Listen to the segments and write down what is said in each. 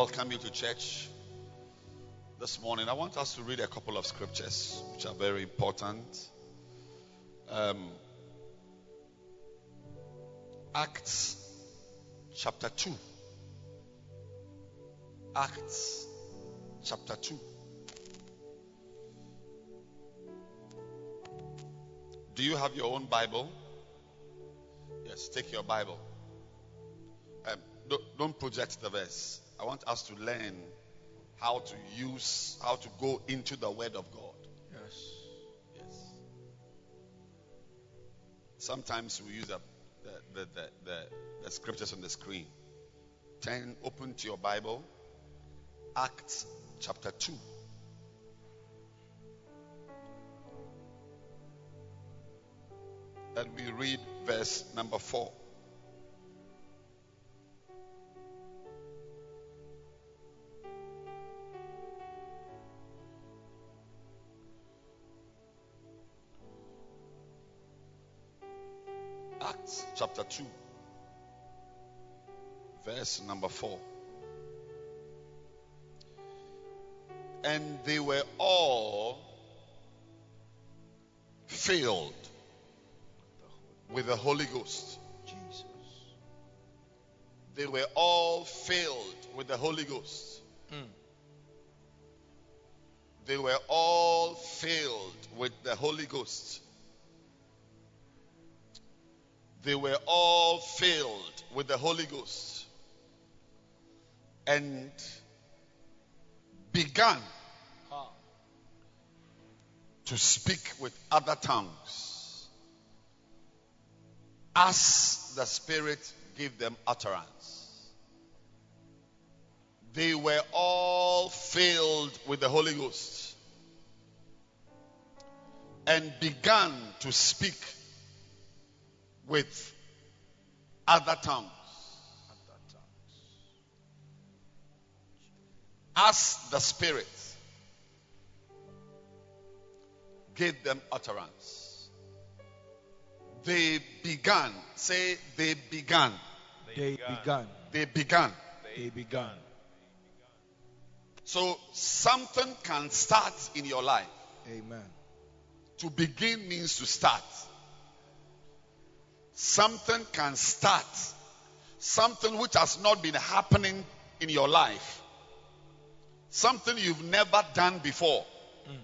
welcome you to church this morning. I want us to read a couple of scriptures which are very important. Um, Acts chapter 2. Acts chapter 2. Do you have your own Bible? Yes, take your Bible. Um, don't, don't project the verse. I want us to learn how to use, how to go into the Word of God. Yes. Yes. Sometimes we use the, the, the, the, the scriptures on the screen. Turn, open to your Bible, Acts chapter 2. And we read verse number 4. Chapter 2, verse number 4. And they were all filled with the Holy Ghost. Jesus. They were all filled with the Holy Ghost. Mm. They were all filled with the Holy Ghost. They were all filled with the Holy Ghost and began to speak with other tongues as the Spirit gave them utterance. They were all filled with the Holy Ghost and began to speak with other tongues. As the Spirit gave them utterance, they began. Say, they began. They began. They began. They began. So something can start in your life. Amen. To begin means to start. Something can start. Something which has not been happening in your life. Something you've never done before mm.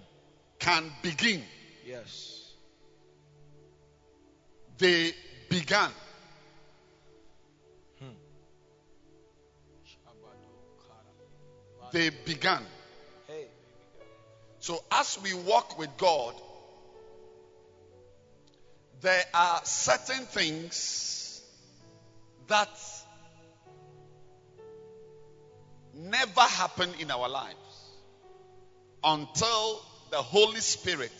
can begin. Yes. They began. Hmm. They began. Hey. So as we walk with God, there are certain things that never happen in our lives until the Holy Spirit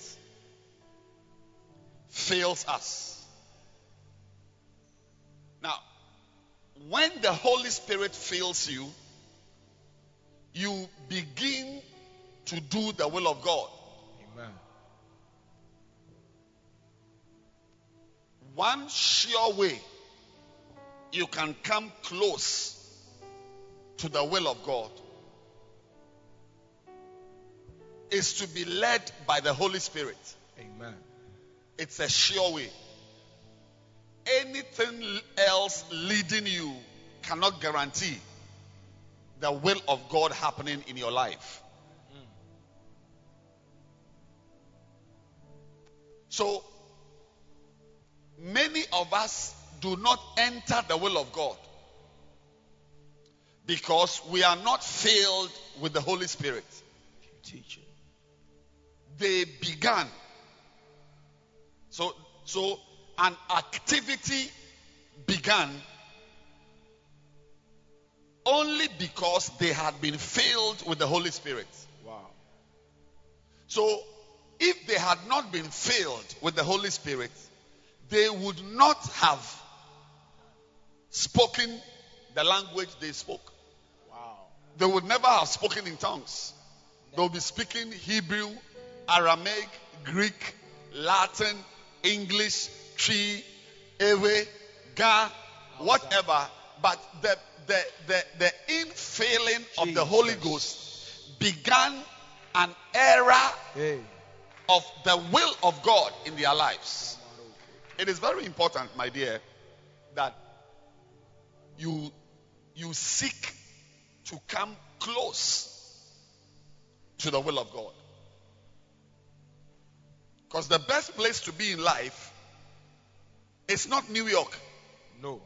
fills us. Now, when the Holy Spirit fills you, you begin to do the will of God. Amen. One sure way you can come close to the will of God is to be led by the Holy Spirit. Amen. It's a sure way. Anything else leading you cannot guarantee the will of God happening in your life. Mm. So, many of us do not enter the will of God because we are not filled with the Holy Spirit. Teaching. They began. So, so an activity began only because they had been filled with the Holy Spirit. Wow. So, if they had not been filled with the Holy Spirit, they would not have spoken the language they spoke. Wow. They would never have spoken in tongues. They will be speaking Hebrew, Aramaic, Greek, Latin, English, Twi, Ewe, Ga, whatever. But the the the, the infilling of the Holy Ghost began an era Hey. of the will of God in their lives. It is very important, my dear, that you you seek to come close to the will of God. Because the best place to be in life is not New York. No.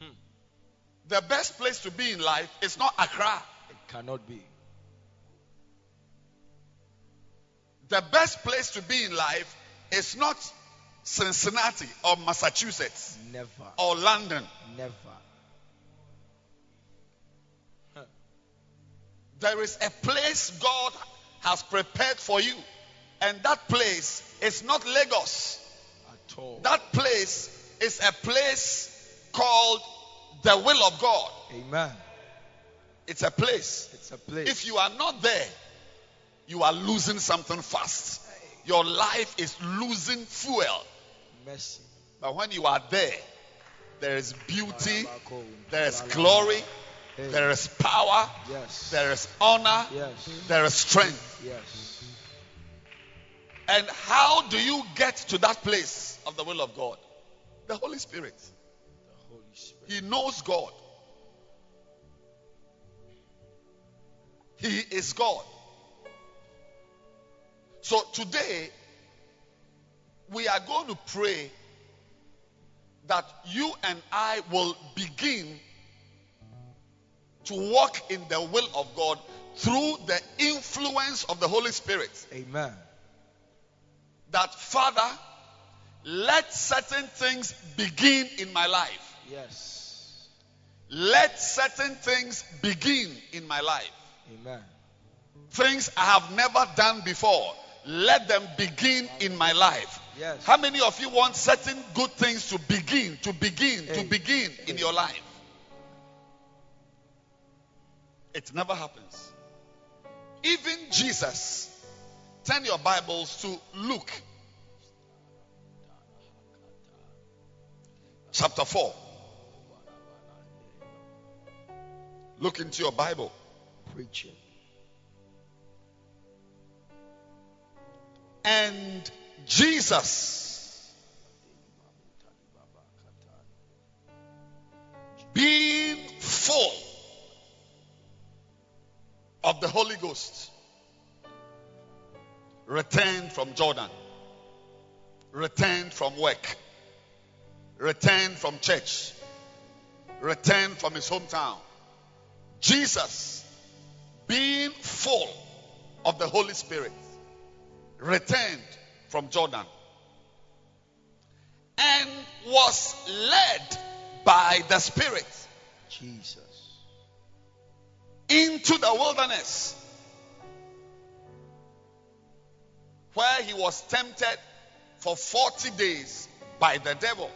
Hmm. The best place to be in life is not Accra. It cannot be. The best place to be in life is not Cincinnati or Massachusetts Never. or London. Never. There is a place God has prepared for you. And that place is not Lagos. At all. That place is a place called the will of God. Amen. It's a place. It's a place. If you are not there, you are losing something fast. Your life is losing fuel. Mercy. But when you are there, there is beauty, there is glory, there is power, Yes. there is honor, Yes. there is strength. Yes. And how do you get to that place of the will of God? The Holy Spirit. The Holy Spirit. He knows God. He is God. So today, we are going to pray that you and I will begin to walk in the will of God through the influence of the Holy Spirit. Amen. That Father, let certain things begin in my life. Yes. Let certain things begin in my life. Amen. Things I have never done before. Let them begin in my life. Yes. How many of you want certain good things to begin, to begin, to begin in your life? It never happens. Even Jesus, turn your Bibles to Luke chapter 4. Look into your Bible. Preaching. And Jesus, being full of the Holy Ghost, returned from Jordan, returned from work, returned from church, returned from his hometown. Jesus, being full of the Holy Spirit, returned from Jordan and was led by the Spirit Jesus. into the wilderness where he was tempted for 40 days by the devil.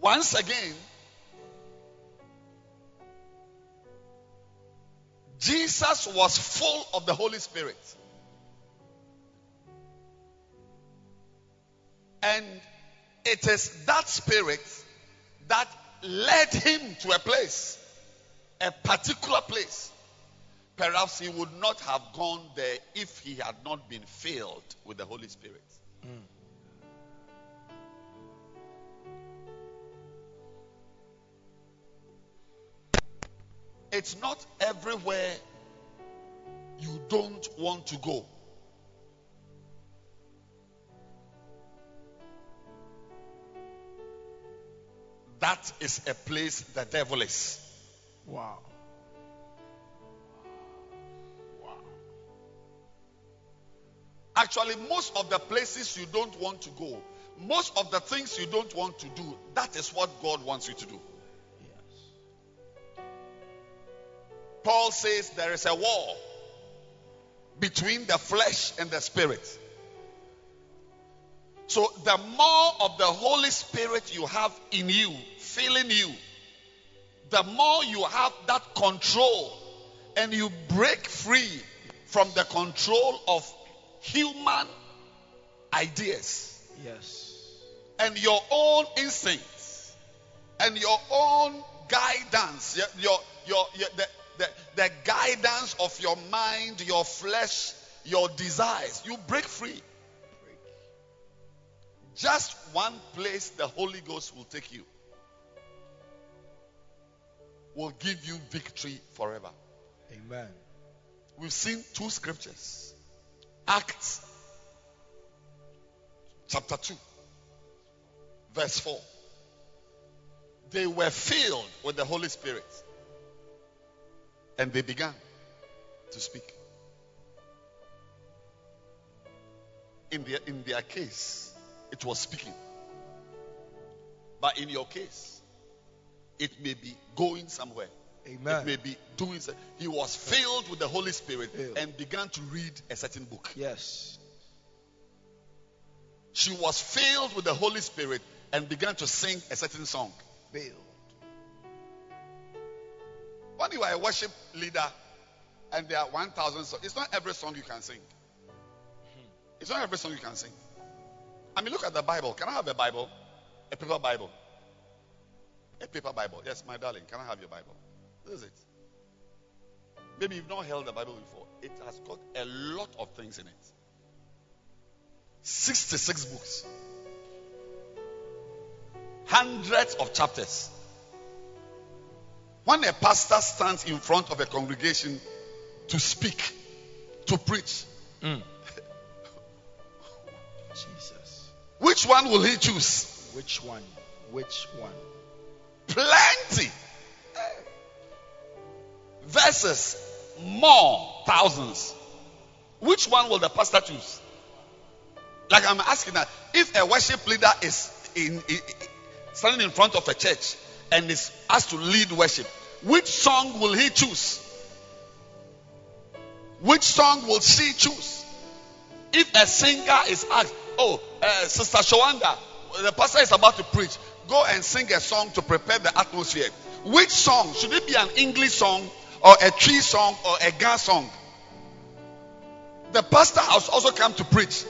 Once again, Jesus was full of the Holy Spirit. And it is that spirit that led him to a place, a particular place. Perhaps he would not have gone there if he had not been filled with the Holy Spirit. Hmm. It's not everywhere you don't want to go. That is a place the devil is. Wow. Wow. Actually, most of the places you don't want to go, most of the things you don't want to do, that is what God wants you to do. Paul says there is a war between the flesh and the spirit. So, the more of the Holy Spirit you have in you, filling you, the more you have that control and you break free from the control of human ideas Yes. and your own instincts and your own guidance, your, your, your, your- the, the, the guidance of your mind, your flesh, your desires. You break free. Just one place the Holy Ghost will take you, will give you victory forever. Amen. We've seen two scriptures Acts chapter 2, verse 4. They were filled with the Holy Spirit and they began to speak. In their, in their case, it was speaking. But in your case, it may be going somewhere. Amen. It may be doing. He was filled with the Holy Spirit Filled. and began to read a certain book. Yes. She was filled with the Holy Spirit and began to sing a certain song. Build. When you are a worship leader and there are 1,000 songs, it's not every song you can sing. It's not every song you can sing. I mean, look at the Bible. Can I have a Bible? A paper Bible. A paper Bible. Yes, my darling. Can I have your Bible? This is it. Maybe you've not held the Bible before. It has got a lot of things in it. 66 books. Hundreds of chapters. When a pastor stands in front of a congregation to speak, to preach, mm. Jesus. which one will he choose? Which one? Which one? Plenty. Verses, more, thousands. Which one will the pastor choose? Like I'm asking that if a worship leader is in, in- standing in front of a church and is asked to lead worship, which song will he choose? Which song will she choose? If a singer is asked, oh, uh, Sister Shawanda, the pastor is about to preach, go and sing a song to prepare the atmosphere. Which song? Should it be an English song or a Twi song or a Ga song? The pastor has also come to preach.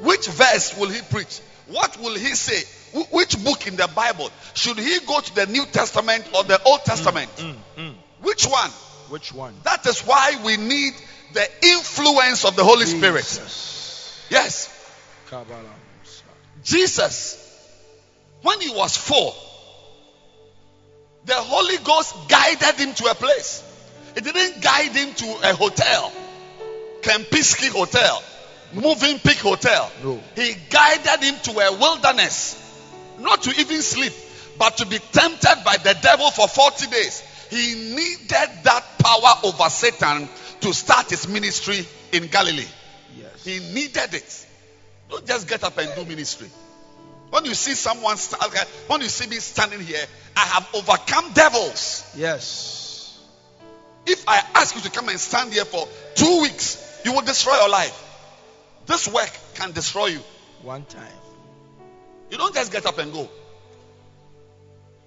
Which verse will he preach? What will he say? Wh- Which book in the Bible? Should he go to the New Testament or the Old Testament? Mm, mm, mm. Which one? Which one? That is why we need the influence of the Holy Spirit. Yes. Kabbalah. Jesus, when he was four, the Holy Ghost guided him to a place. It didn't guide him to a hotel, Kempinski Hotel, Mövenpick Hotel. No. He guided him to a wilderness, not to even sleep, but to be tempted by the devil for 40 days. He needed that power over Satan to start his ministry in Galilee. Yes. He needed it. Don't just get up and do ministry. When you see someone, when you see me standing here, I have overcome devils. Yes. If I ask you to come and stand here for two weeks, you will destroy your life. This work can destroy you. One time. You don't just get up and go.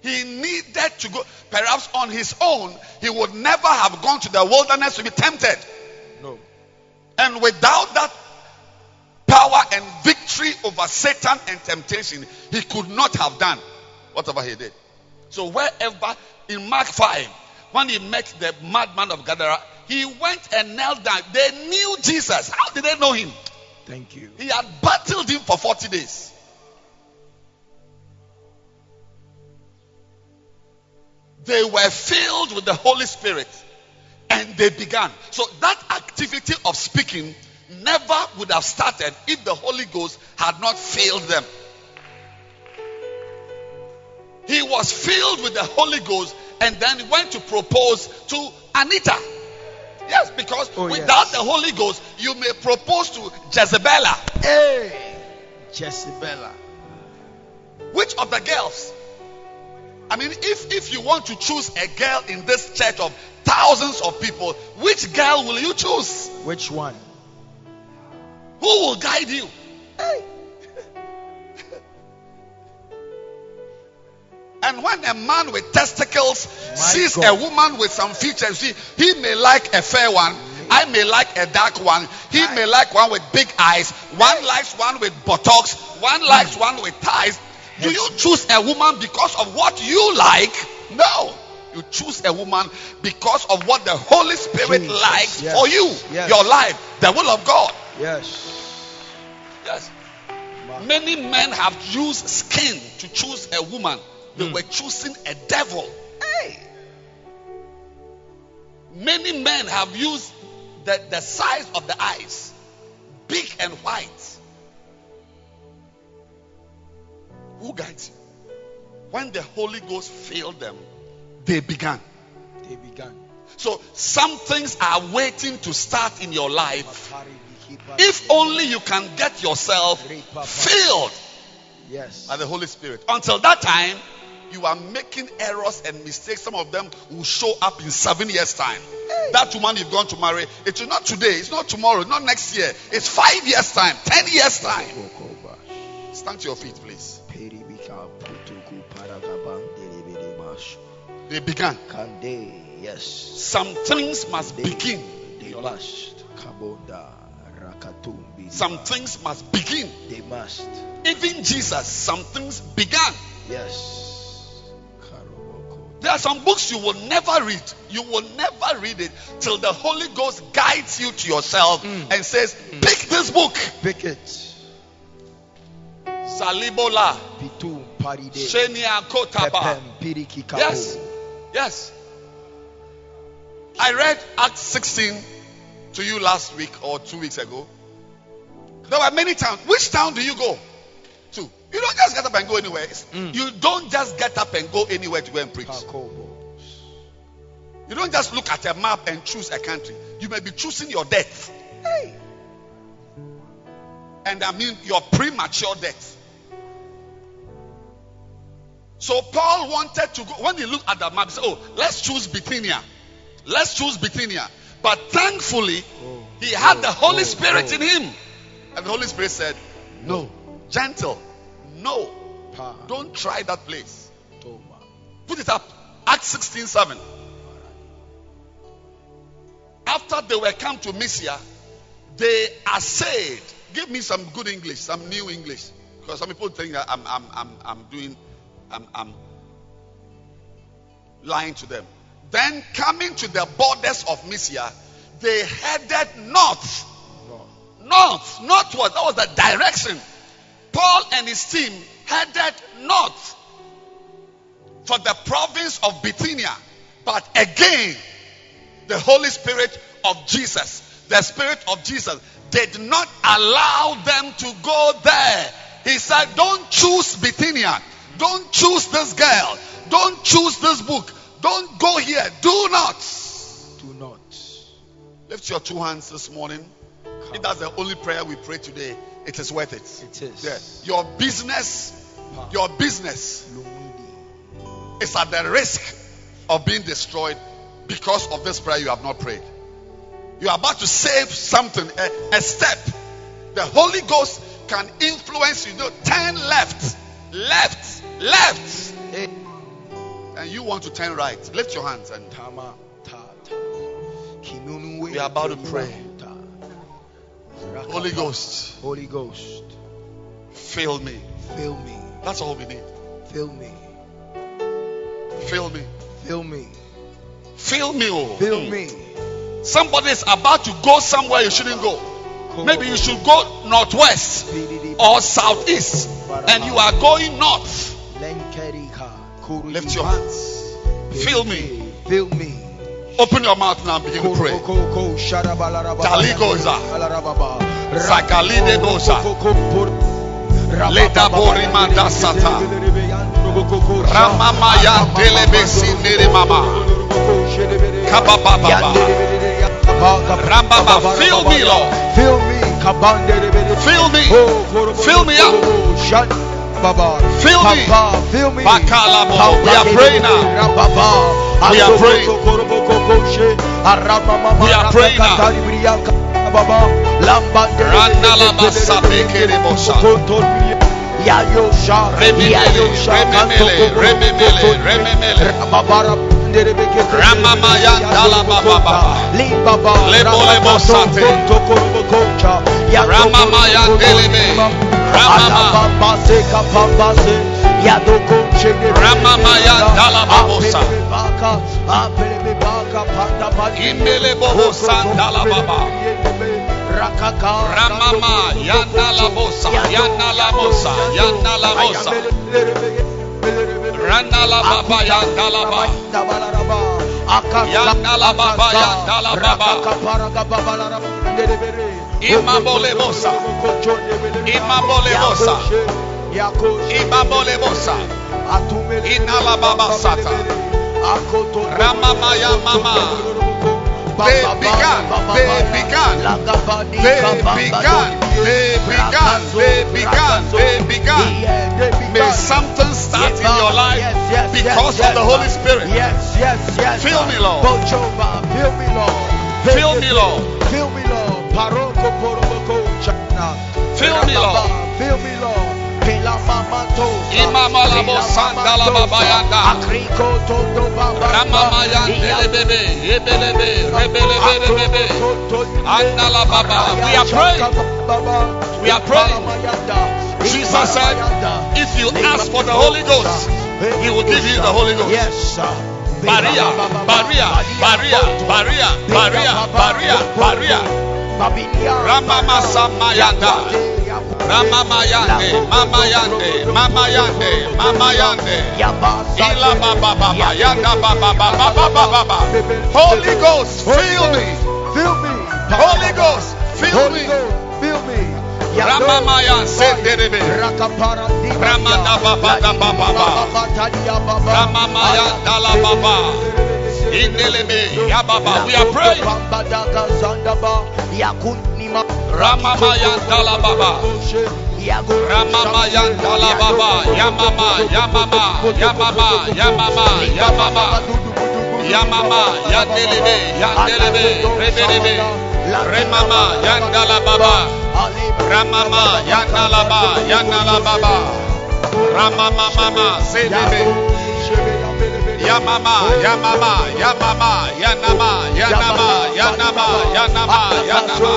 He needed to go. Perhaps on his own, he would never have gone to the wilderness to be tempted. No. And without that power and victory over Satan and temptation, he could not have done whatever he did. So wherever in Mark 5, when he met the madman of Gadara, he went and knelt down. They knew Jesus. How did they know him? Thank you. He had battled him for 40 days. they were filled with the Holy Spirit and they began. So that activity of speaking never would have started if the Holy Ghost had not filled them. He was filled with the Holy Ghost and then went to propose to Anita. Yes, because Oh, yes. without the Holy Ghost, you may propose to Jezebela. Hey, Jezebela. Which of the girls? I mean, if if you want to choose a girl in this church of thousands of people, which girl will you choose? Which one? Who will guide you? And when a man with testicles My sees God. a woman with some features, see, he may like a fair one. I may like a dark one. He My- may like one with big eyes. One likes one with buttocks. One likes one with thighs. Do you choose a woman because of what you like? No. You choose a woman because of what the Holy Spirit Jesus, likes yes, for you, yes. your life, the will of God. Yes. Yes. Many men have used skin to choose a woman. They Mm. were choosing a devil. Hey. Many men have used the, the size of the eyes, big and white. Who guides you? When the Holy Ghost filled them, they began. They began. So some things are waiting to start in your life. If only you can get yourself filled Yes. by the Holy Spirit. Until that time, you are making errors and mistakes. Some of them will show up in seven years' time. That woman you've gone to marry, it is not today, it's not tomorrow, not next year. It's five years' time, ten years' time. Stand to your feet, please. Peribika putuku paragaban derebedebash. They began. Yes. Some things must begin. They must. Some things must begin. They must. Even Jesus, some things began. Yes. There are some books you will never read. You will never read it till the Holy Ghost guides you to yourself Mm. and says, Pick this book. Pick it. Salibola. Pitu paride. Shenia Kotaba. Pepem. Yes. Yes. I read Acts 16 to you last week or two weeks ago. There were many towns. Which town do you go? You don't just get up and go anywhere. Mm. You don't just get up and go anywhere to go and preach. You don't just look at a map and choose a country. You may be choosing your death. Hey. And I mean your premature death. So Paul wanted to go, when he looked at the map, he said, Oh, let's choose Bithynia. Let's choose Bithynia. But thankfully, Oh. he had Oh, the Holy oh, Spirit oh. in him. And the Holy Spirit said, No, gentle, no, don't try that place. Put it up. Acts 16 7. After they were come to Mysia, they assayed. Give me some good English, some new English. Because some people think that I'm, I'm, I'm, I'm doing, I'm, I'm lying to them. Then coming to the borders of Mysia, they headed north. No. North. Northward. That was the direction. Paul and his team headed north for the province of Bithynia. But again, the Holy Spirit of Jesus, the Spirit of Jesus, did not allow them to go there. He said, Don't choose Bithynia. Don't choose this girl. Don't choose this book. Don't go here. Do not. Do not. Lift your two hands this morning. If that's the only prayer we pray today, it is worth it. It is. Yeah. Your business, your business is at the risk of being destroyed because of this prayer you have not prayed. You are about to save something, a, a step. The Holy Ghost can influence you. No, turn left, left, left, Hey. and you want to turn right. Lift your hands and Tama. Ta. Ta. Kinunu We are about to pray. Holy Ghost, Holy Ghost. fill me. Fill me. That's all we need. Fill me. Fill me. Fill me. Fill me. Oh. Fill Mm. me. Somebody is about to go somewhere you shouldn't go. Maybe you should go northwest or southeast, and you are going north. Lift your hands. Fill me. Fill me. Open your mouth now and begin to pray. Daligoza. Sakalide bosa. Leda bori manda sata. Ramamaya delebesi nere mama. Kabababa. Rambaba. Fill me, Lord. Fill me. Fill me. Fill me up. Baba. Fill me. Fill me. We are praying now. We are praying. We are praying now. Randalaba sabekere bosa. Rememele, rememele, rememele, rememele. Ramamaya bosate. Ramamaya delebe. Ramama. Ramamaya dalababosa. Imele boho sandalababa. Ramama yanalabosa, yanalabosa, yanalabosa. Ranalababa yandalaba. Yanalababa yandalababa. Imabolebosa. Imabolebosa. Imabolebosa. Inalababa sata. Ramama yamama. They began, they began, they began, they eh. began, they began, they eh, began. May something start in your life because of the Holy Spirit. Yes, yes, yes. Fill me, Lord. Fill me, Lord. Fill me, Lord. Fill me, Lord. Paroko poroboko chana. Fill me, Lord. Fill me, Lord. Pela mamato. Imama labo sandala babayanda. Akriko baba. Ramama yandelebebe, yebelebe, rebelebelebebe. Andala baba. We are praying. We are praying. Jesus said, if you ask for the Holy Ghost, He will give you the Holy Ghost. Yes, sir. Barrier, barrier, barrier, barrier, barrier, barrier, barrier. Ramama samayanda. Ramama yande, mama yande, mama yande, mama yande. Ila baba baba, yanda baba baba baba baba. Holy Ghost, fill me. Fill me. Holy Ghost, fill me. Fill me. Ramama yan senderebe. Ramanda baba baba baba. Ramama yanda la baba. Indelebe, ya baba. We are praying. Ramama yanda la baba. Ramama yanda la baba. Yamama, yamama, yamama, yamama, yamama. Yamama, yandelebe, yandelebe, rebelebe. Remama, yandala baba. Ramama, yandala ba, yandala baba. Ramama mama, sedebe. Yamama, yamama, yamama, yanama, yanama, yanama, yanama, yanama.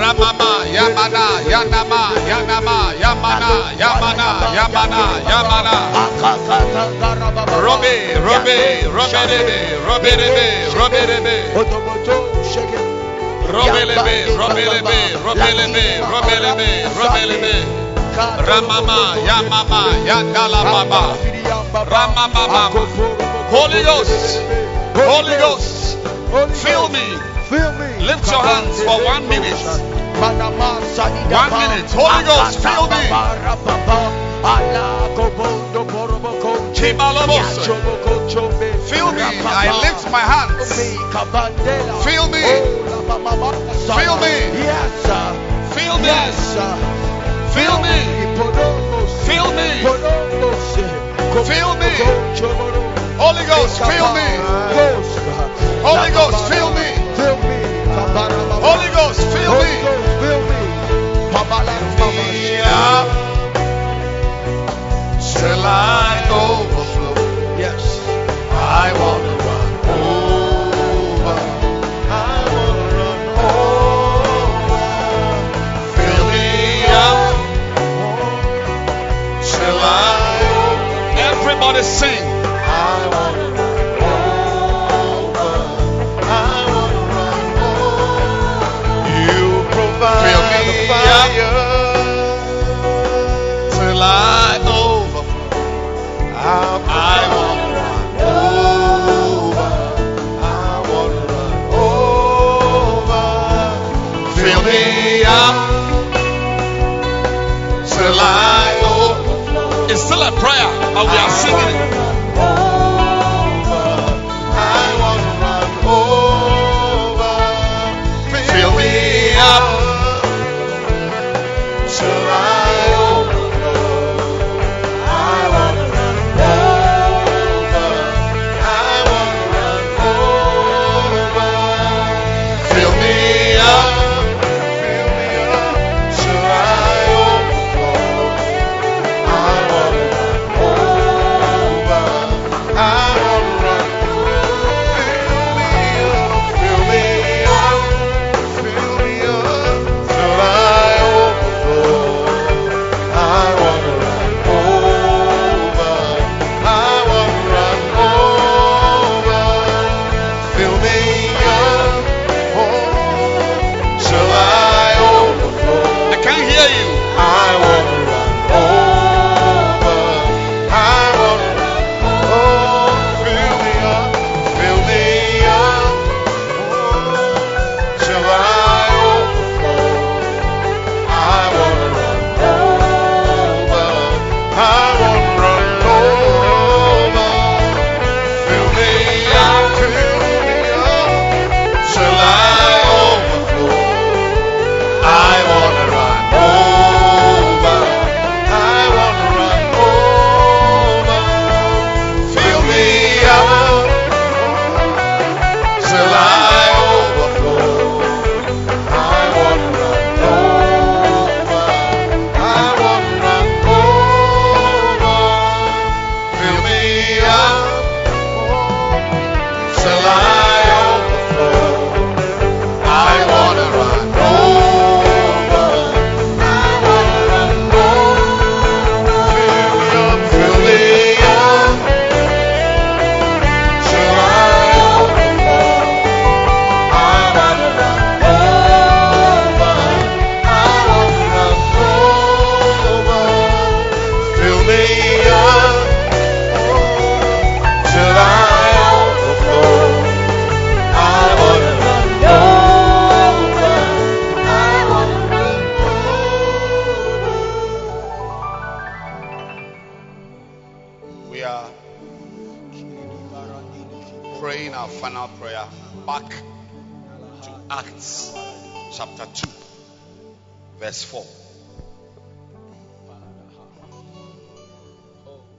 Ramama, yamana, yanama, yanama, yamana, yamana, yamana, yamana. Robe, robe, robe robe rebe, robe rebe. Robelebe, robelebe, robelebe, robelebe, robelebe. Ramama, yamama, yandala baba. Ramama mama. Holy Ghost, Holy Ghost, fill me. Me. Lift your hands for one minute. One minute. Holy Ghost, fill me. Fill me. I lift my hands. Fill me. Fill me. Yes, sir. Fill me. Fill me. Fill me. Fill me. Holy Ghost, fill me. Holy Ghost, fill me. Holy Ghost, fill me. Till I overflow. Yes. I want to run sing. I want to run over. I want to run over. Fill me till I overflow. I want. It's still a but we are singing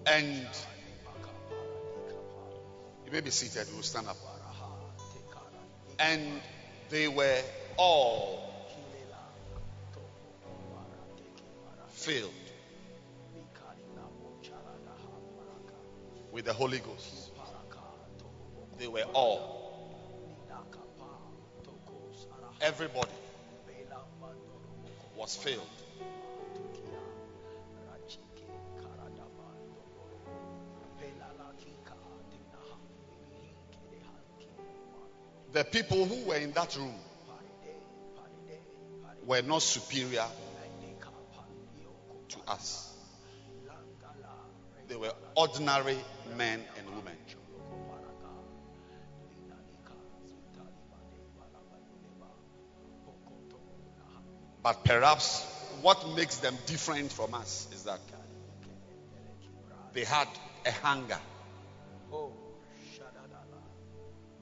And you may be seated, we'll stand up. And they were all filled with the Holy Ghost. They were all, everybody was filled. The people who were in that room were not superior to us. They were ordinary men and women. But perhaps what makes them different from us is that they had a hunger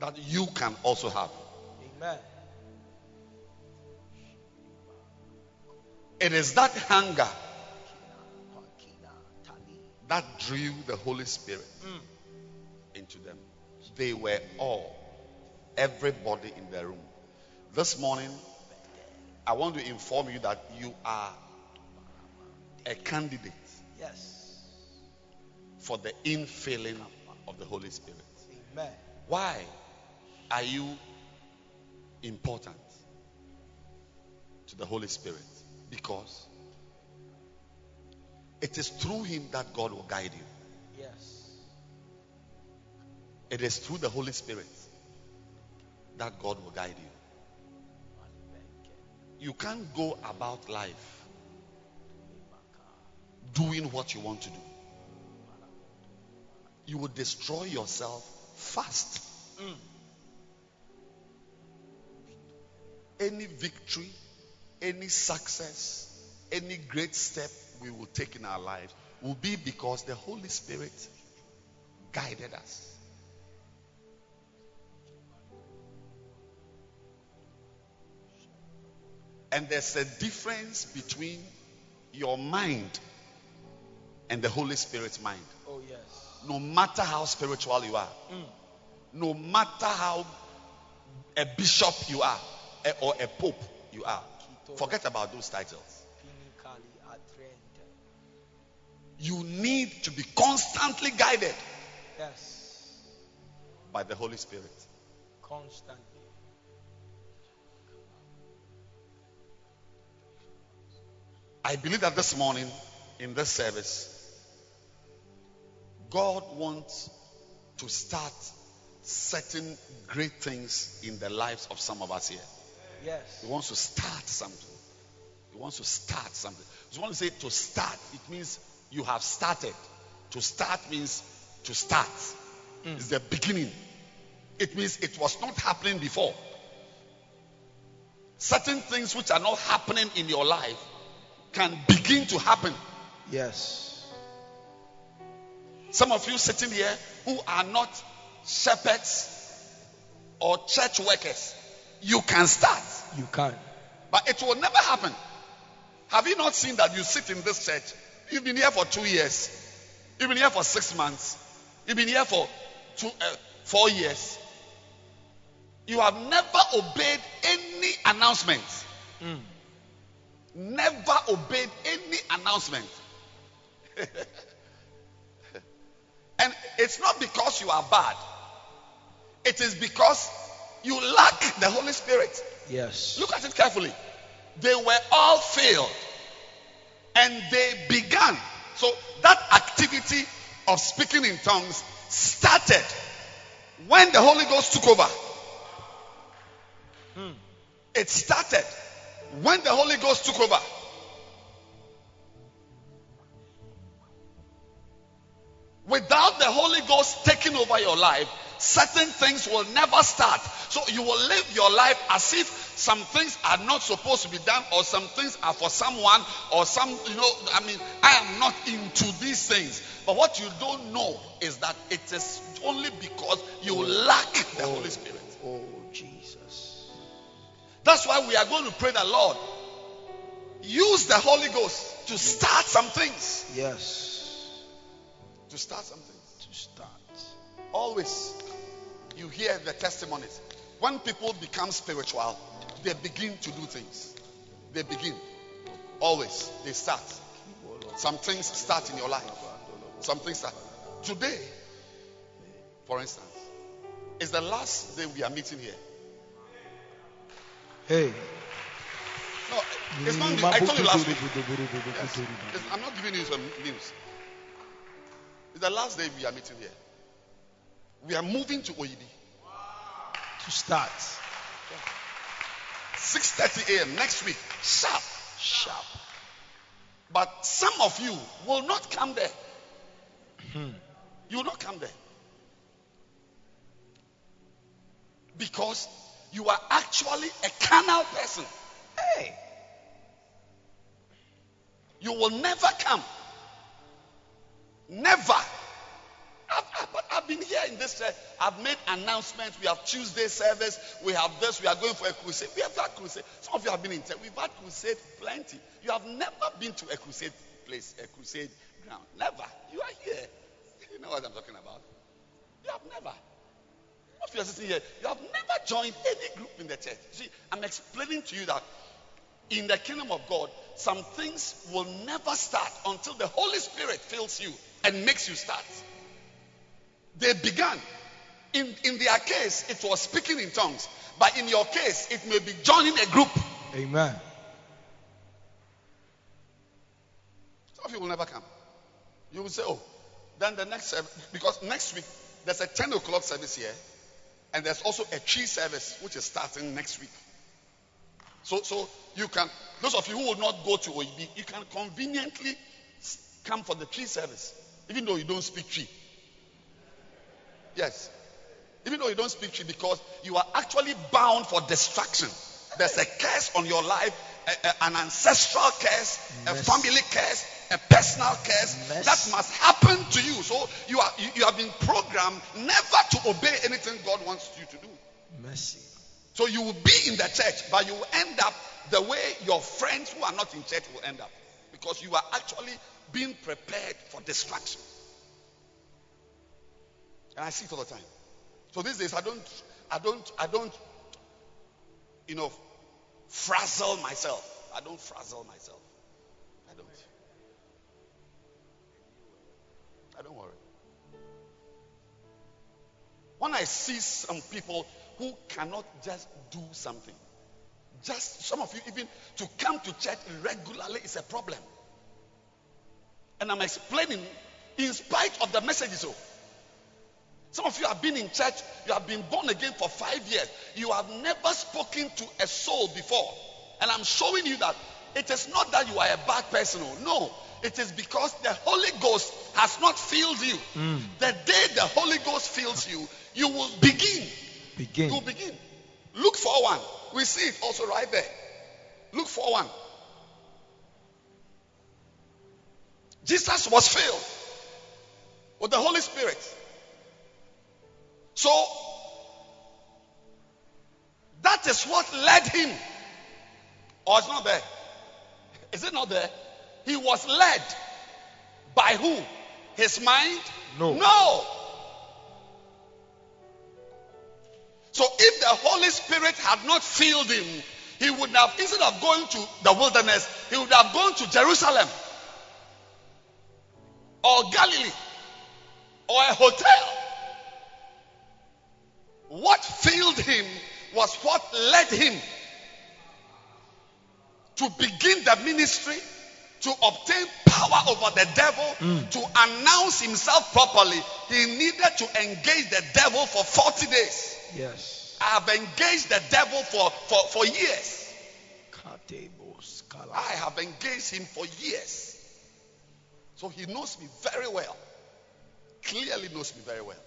that you can also have. Amen. It is that hunger that drew the Holy Spirit mm. into them. They were all, everybody in the room. This morning, I want to inform you that you are a candidate Yes. for the infilling of the Holy Spirit. Amen. Why are you important to the Holy Spirit? Because it is through Him that God will guide you. Yes. It is through the Holy Spirit that God will guide you. You can't go about life doing what you want to do. You will destroy yourself fast. Mm. Any victory, any success, any great step we will take in our lives will be because the Holy Spirit guided us. And there's a difference between your mind and the Holy Spirit's mind. Oh, yes. No matter how spiritual you are, mm. no matter how a bishop you are or a pope you are, forget about those titles. You need to be constantly guided Yes. by the Holy Spirit. Constantly. I believe that this morning in this service, God wants to start certain great things in the lives of some of us here. Yes. He wants to start something. He wants to start something. He wants to say to start, it means you have started. To start means to start. Mm. It's the beginning. It means it was not happening before. Certain things which are not happening in your life can begin to happen. Yes. Some of you sitting here who are not shepherds or church workers, you can start. You can. But it will never happen. Have you not seen that you sit in this church? You've been here for two years. You've been here for six months. You've been here for two, uh, four years. You have never obeyed any announcement. Never obeyed any announcement. and it's not because you are bad. It is because you lack the Holy Spirit. Yes. Look at it carefully. They were all filled and they began. So that activity of speaking in tongues started when the Holy Ghost took over. Hmm. It started when the Holy Ghost took over. Without the Holy Ghost taking over your life, certain things will never start. So you will live your life as if some things are not supposed to be done, or some things are for someone, or some, you know, I mean, I am not into these things. But what you don't know is that it is only because you lack the Holy Spirit. Oh, oh Jesus. That's why we are going to pray the Lord. Use the Holy Ghost to start some things. Yes. To start some things. To start. Always, you hear the testimonies. When people become spiritual, they begin to do things. They begin. Always, they start. Some things start in your life. Some things start. Today, for instance, is the last day we are meeting here. Hey. No, it's not. I told you last week. Yes. I'm not giving you some news. It's the last day we are meeting here. We are moving to OEB. To start. 6:30 a.m. next week. Sharp. Sharp. But some of you will not come there. Hmm. You will not come there. Because you are actually a carnal person. Hey. You will never come. Never. I've, I've, I've been here in this church. I've made announcements. We have Tuesday service. We have this. We are going for a crusade. We have that crusade. Some of you have been in church. We've had crusade plenty. You have never been to a crusade place, a crusade ground. Never. You are here. You know what I'm talking about. You have never. Most of you are sitting here. You have never joined any group in the church. See, I'm explaining to you that in the kingdom of God, some things will never start until the Holy Spirit fills you and makes you start. They began. In, in their case, it was speaking in tongues. But in your case, it may be joining a group. Amen. Some of you will never come. You will say, oh, then the next service, because next week there's a 10 o'clock service here, and there's also a Twi service which is starting next week. So, so you can, those of you who will not go to OEB, you can conveniently come for the Twi service, even though you don't speak Twi. Yes. Even though you don't speak Twi, because you are actually bound for destruction. There's a curse on your life a- a- an ancestral curse, a family curse, a personal curse that must happen to you. So you are you, you have been programmed never to obey anything God wants you to do. Mercy. So you will be in the church, but you will end up the way your friends who are not in church will end up. Because you are actually being prepared for destruction. And I see it all the time. So these days I don't I don't I don't you know frazzle myself. I don't frazzle myself. I don't. I don't worry. When I see some people who cannot just do something, just some of you even to come to church regularly is a problem. And I'm explaining in spite of the messages. Oh, some of you have been in church, you have been born again for five years, you have never spoken to a soul before. And I'm showing you that it is not that you are a bad person. oh, No, it is because the Holy Ghost has not filled you. Hmm. The day the Holy Ghost fills you, you will begin. Begin. You will begin. Look for one. We see it also right there. Look for one. Jesus was filled with the Holy Spirit. So that is what led him. Or it's not there. Is it not there? He was led by who? His mind? No. No. So if the Holy Spirit had not filled him, he would have, instead of going to the wilderness, he would have gone to Jerusalem or Galilee or a hotel. What filled him was what led him to begin the ministry, to obtain power over the devil, mm. to announce himself properly. He needed to engage the devil for 40 days. Yes. I have engaged the devil for, for, for years. I have engaged him for years. So he knows me very well. Clearly knows me very well.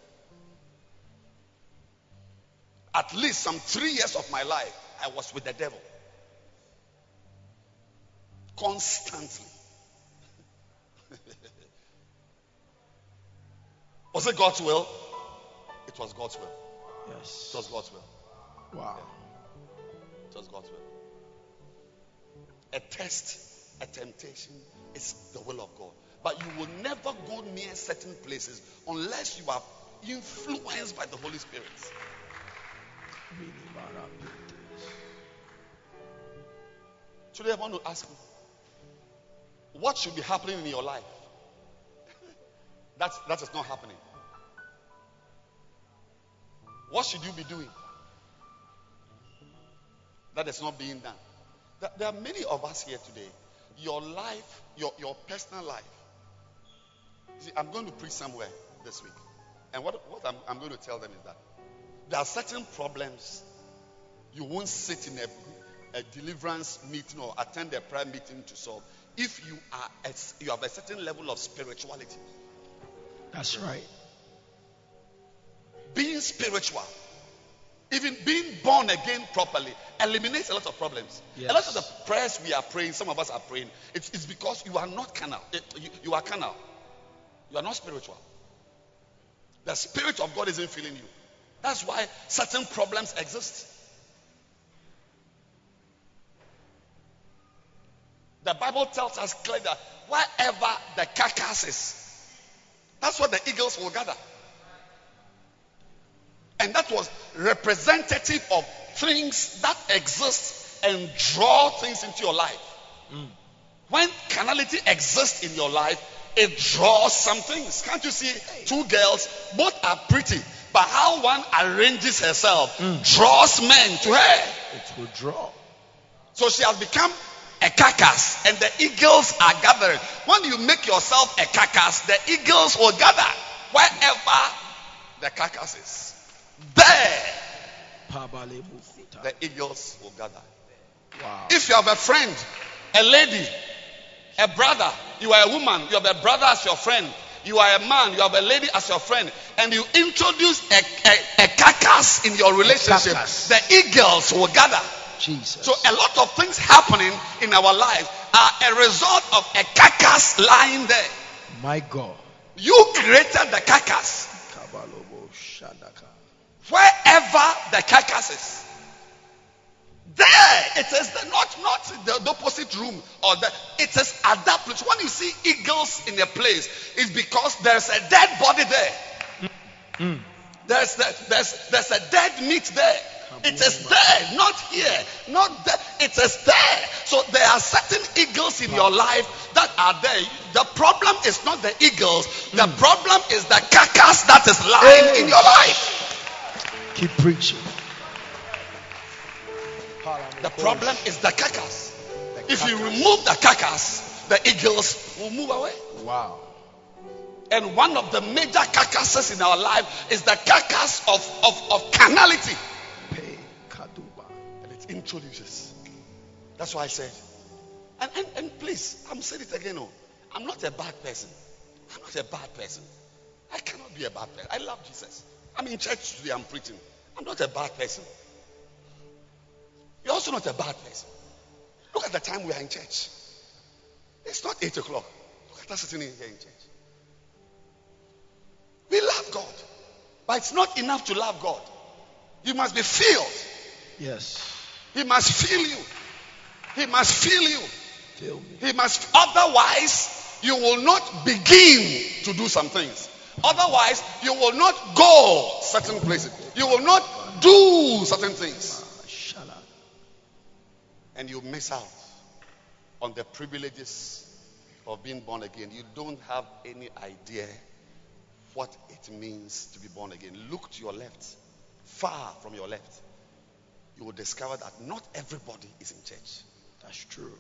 At least some three years of my life, I was with the devil. Constantly. was it God's will? It was God's will. Yes. It Yes. was God's will. Wow. It was God's will. A test, a temptation is the will of God. But you will never go near certain places unless you are influenced by the Holy Spirit. Today I want to ask you what should be happening in your life? that, that is not happening. What should you be doing? That is not being done. There- There are many of us here today. Your life, your, your personal life. See, I'm going to preach somewhere this week. And what, what I'm, I'm going to tell them is that there are certain problems you won't sit in a, a deliverance meeting or attend a prayer meeting to solve if you are at, you have a certain level of spirituality. That's right. Being spiritual, even being born again properly, eliminates a lot of problems. A lot of the prayers we are praying, some of us are praying, it's, it's because you are not carnal. It- you, you are carnal. You are not spiritual. The Spirit of God isn't filling you. That's why certain problems exist. The Bible tells us clearly that wherever the carcass is, that's what the eagles will gather. And that was representative of things that exist and draw things into your life. Mm. When carnality exists in your life, it draws some things. Can't you see two girls, both are pretty, but how one arranges herself hmm. draws men to her. It will draw. So she has become a carcass, and the eagles are gathering. When you make yourself a carcass, the eagles will gather wherever the carcass is. There, the eagles will gather. Wow. If you have a friend, a lady, a brother, you are a woman, you have a brother as your friend, you are a man, you have a lady as your friend, and you introduce a, a, a carcass in your relationship, the eagles will gather. Jesus. So a lot of things happening in our life are a result of a carcass lying there. My God. You created the carcass. Wherever the carcass is, there it is. The, not not the, the opposite room or the. It is at that place. When you see eagles in a place, it's because there's a dead body there. Mm. There's the, there's there's a dead meat there. It is there, not here, not there. It is there. So there are certain eagles in your life that are there. The problem is not the eagles. The mm. problem is the carcass that is lying in your life. Keep preaching. The problem is the carcass. If you remove the carcass, the eagles will move away. Wow. And one of the major carcasses in our life is the carcass of, of, of carnality. Pay Kaduba. And it introduces. That's why I said, and, and, and please, I'm saying it again. Oh, I'm not a bad person. I'm not a bad person. I cannot be a bad person. I love Jesus. I'm in church today. I'm preaching. I'm not a bad person. You're also not a bad person. Look at the time we are in church. It's not 8 o'clock. Look at us sitting in here in church. We love God. But it's not enough to love God. You must be filled. Yes. He must feel you. He must feel you. Fill me. He must, otherwise, you will not begin to do some things. Otherwise, you will not go certain places. You will not do certain things. And you miss out on the privileges of being born again. You don't have any idea what it means to be born again. Look to your left, far from your left. You will discover that not everybody is in church. That's true.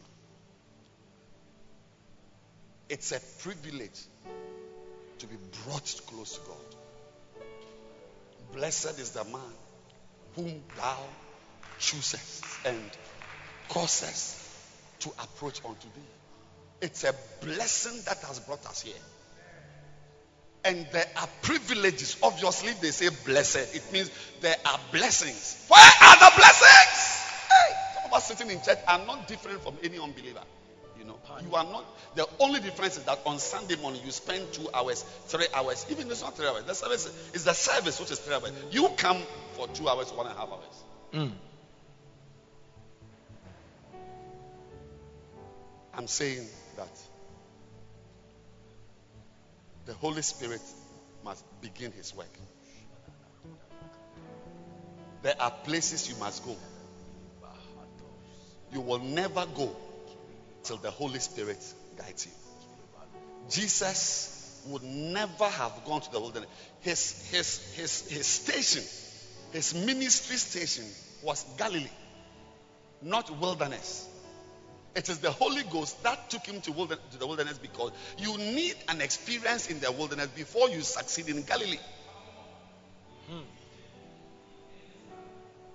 It's a privilege to be brought close to God. Blessed is the man whom thou choosest and causest to approach unto thee. It's a blessing that has brought us here. And there are privileges. Obviously, they say blessed. It means there are blessings. Where are the blessings? Hey, some of us sitting in church are not different from any unbeliever. You know, you are not. The only difference is that on Sunday morning you spend two hours, three hours. Even it's not three hours. The service is the service which is three hours. You come for two hours, one and a half hours. Mm. I'm saying that the Holy Spirit must begin His work. There are places you must go. You will never go till the Holy Spirit guides you. Jesus would never have gone to the wilderness. His, his, his, his station, his ministry station was Galilee, not wilderness. It is the Holy Ghost that took him to, the wilderness because you need an experience in the wilderness before you succeed in Galilee.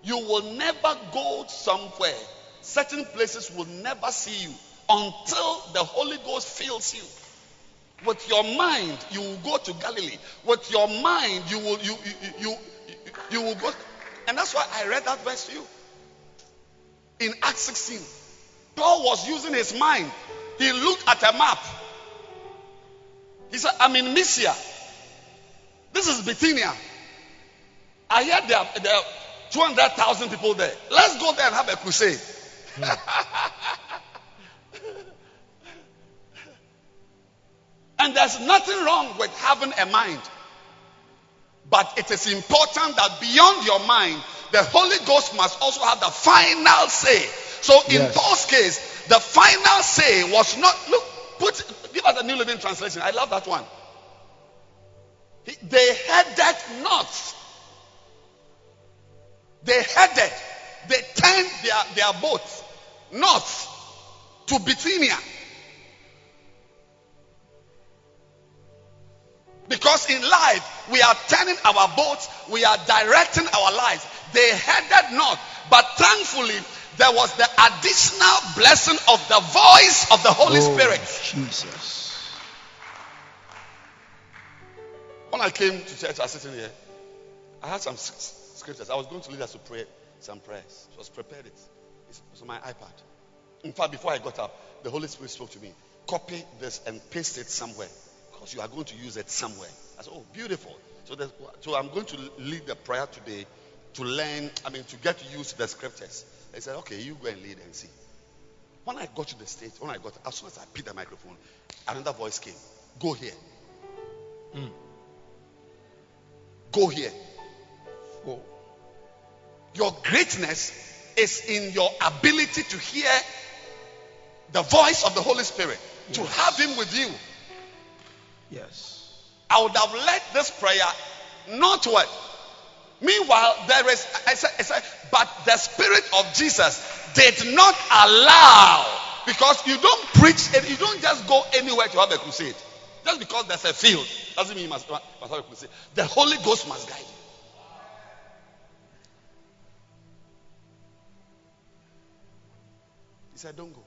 You will never go somewhere. Certain places will never see you until the Holy Ghost fills you. With your mind, you will go to Galilee. With your mind, you will you you you, you, you will go. And that's why I read that verse to you. In Acts 16, Paul was using his mind. He looked at a map. He said, I'm in Mysia. This is Bithynia. I hear there are, there are 200,000 people there. Let's go there and have a crusade. and there's nothing wrong with having a mind. But it is important that beyond your mind, the Holy Ghost must also have the final say. So in Yes. Paul's case, the final say was not look, put give us the New Living Translation. I love that one. He- They headed north. They headed, they turned their, their boat north to Bithynia. Because in life, we are turning our boats, we are directing our lives. They headed north, but thankfully, there was the additional blessing of the voice of the Holy Oh, Spirit. Jesus. When I came to church, I was sitting here. I had some scriptures. I was going to lead us to pray some prayers. She was prepared it. It's, it's on my iPad. In fact, before I got up, the Holy Spirit spoke to me. Copy this and paste it somewhere because you are going to use it somewhere. I said, Oh, beautiful. So, so I'm going to lead the prayer today to learn, I mean, to get used to use the scriptures. They said, Okay, you go and lead and see. When I got to the stage, when I got, as soon as I picked the microphone, another voice came. Go here. Hmm. Go here. Oh. Your greatness is in your ability to hear the voice of the Holy Spirit, to have Him with you. Yes. I would have led this prayer not what. Meanwhile, there is, I said, I said, but the Spirit of Jesus did not allow, because you don't preach and you don't just go anywhere to have a crusade. Just because there's a field doesn't mean you must, must have a crusade. The Holy Ghost must guide you. He said, Don't go.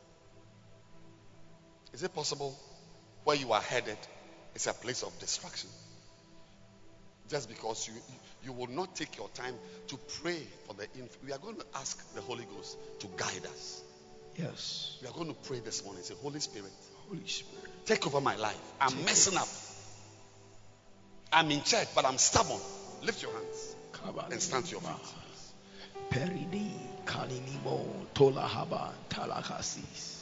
Is it possible where you are headed is a place of destruction? Just because you you will not take your time to pray for the inf- we are going to ask the Holy Ghost to guide us. Yes. We are going to pray this morning. Say, Holy Spirit, Holy Spirit. take over my life. I'm messing up. I'm in church, but I'm stubborn. Lift your hands and stand to your feet. Peridi kalinimo tola haba talakasis.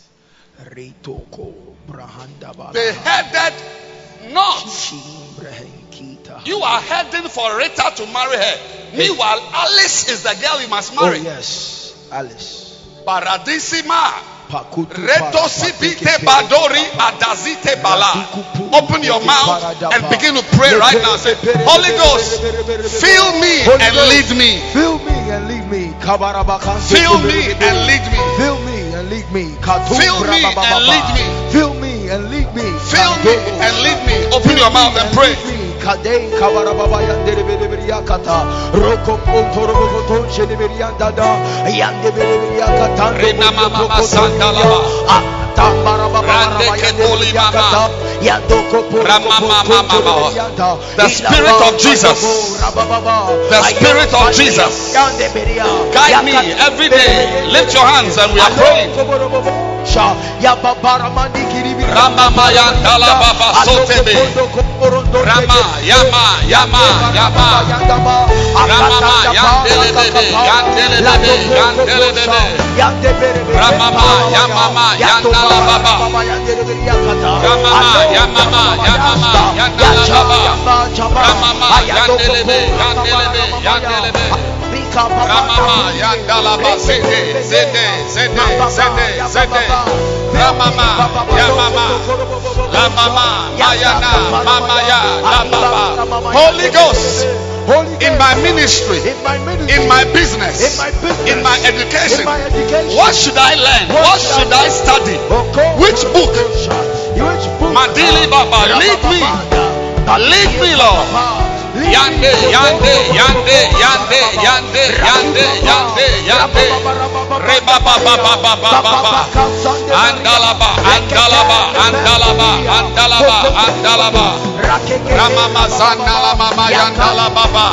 They headed north. You are heading for Rita to marry her. Meanwhile, Alice is the girl you must marry. Oh yes, Alice. Paradisima. Pakutu Redosi parapateke bite badori adazite bala. Open your mouth and begin to pray right now. Say, Holy Ghost, fill me and lead me. Fill me and lead me. Fill me and lead me. And lead me. Fill me and lead me. Fill me and lead me. Fill me and lead me. Open your mouth and pray. Kadei yandere bere bere yakata. Roko ontoro bogoton şene bere yandada. Bere bere yakata. Rena mama ma Rama. The Spirit of Jesus. The Spirit of Jesus. Guide me every day. Lift your hands and we are praying. Rama mayandala baba sotebe. Rama yama yama yama. Ramama yandelebebe yandelebebe yandelebebe. Ramama yamama yandala baba. Ramama yamama yamama yandala baba. Ramama yandelebe yandelebe yandelebe. Ramama yandala ba zede zede zede zede zede. Ramama yamama. Lamama mayana mamaya lamama. Holy Ghost in my ministry, in my business, in my education. What should I learn? What should I study? Which book? Madili Baba, lead me. Lead me, Lord. Yande, yande, yande, yande, yande, yande, yande, yande. Reba ba ba ba ba ba ba ba. Andalaba, andalaba, andalaba, andalaba, andalaba. Ramama zandala mama yandala baba.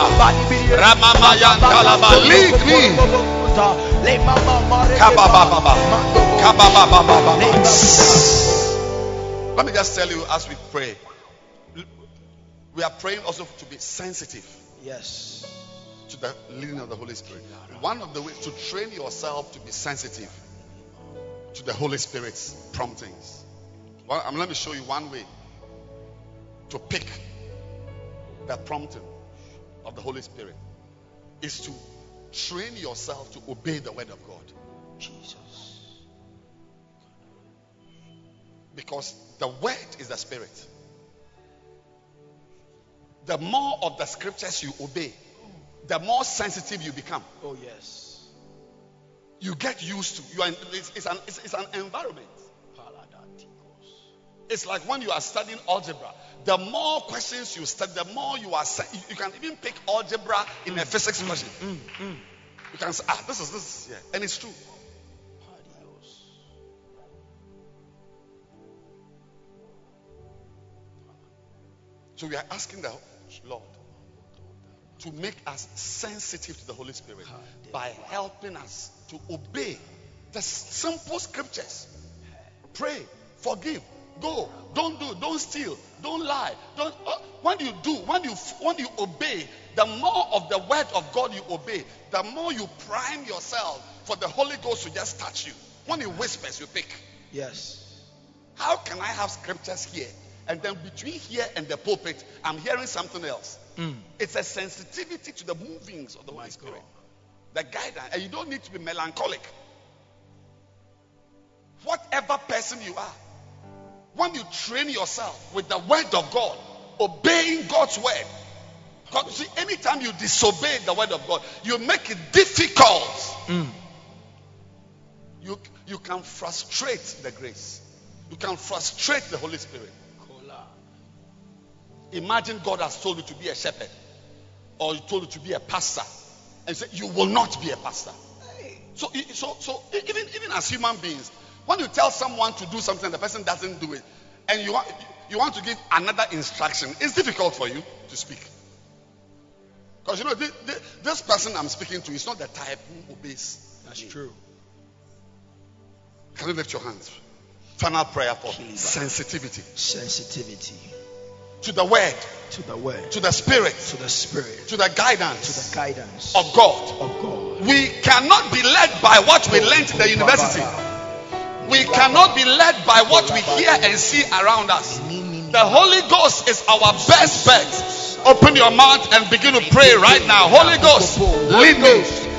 Ramama yandala ba. Lead me. Kababa baba. Kababa baba baba. Let me just tell you as we pray. We are praying also to be sensitive Yes. to the leading of the Holy Spirit. One of the ways to train yourself to be sensitive to the Holy Spirit's promptings. Well, um, let me show you one way to pick the prompting of the Holy Spirit is to train yourself to obey the word of God. Jesus. Because the word is the spirit. The more of the scriptures you obey, the more sensitive you become. Oh yes. You get used to. You are. In, it's, it's an. It's, it's an environment. It's like when you are studying algebra. The more questions you study, the more you are. You, can even pick algebra in a mm, physics mm, question. Mm, you can say, ah, this is this, is, yeah, and it's true. So we are asking the Lord to make us sensitive to the Holy Spirit by helping us to obey The simple scriptures. Pray, forgive, go, don't do, don't steal, don't lie. Don't. Uh, when you do, when you when you obey, the more of the word of God you obey, the more you prime yourself for the Holy Ghost to just touch you. When He whispers, you pick. Yes. How can I have scriptures here and then between here and the pulpit, I'm hearing something else? Mm. It's a sensitivity to the movings of the Holy Spirit, the guidance, and you don't need to be melancholic. Whatever person you are, when you train yourself with the word of God, obeying God's word, because see, anytime you disobey the word of God, you make it difficult. Mm. You, you can frustrate the grace. You can frustrate the Holy Spirit. Imagine God has told you to be a shepherd, or He told you to be a pastor, and say you will not be a pastor. So, so, so even even as human beings, when you tell someone to do something, and the person doesn't do it, and you want you want to give another instruction, it's difficult for you to speak. Because you know this, this person I'm speaking to is not the type who obeys. That's true. Can you lift your hands? Final prayer for sensitivity. Sensitivity to the word, to the word, to the spirit, to the spirit, to the guidance, to the guidance of God. Of God. We cannot be led by what we learned in the university. We cannot be led by what we hear and see around us. The Holy Ghost is our best bet. Open your mouth and begin to pray right now. Holy Ghost, lead me.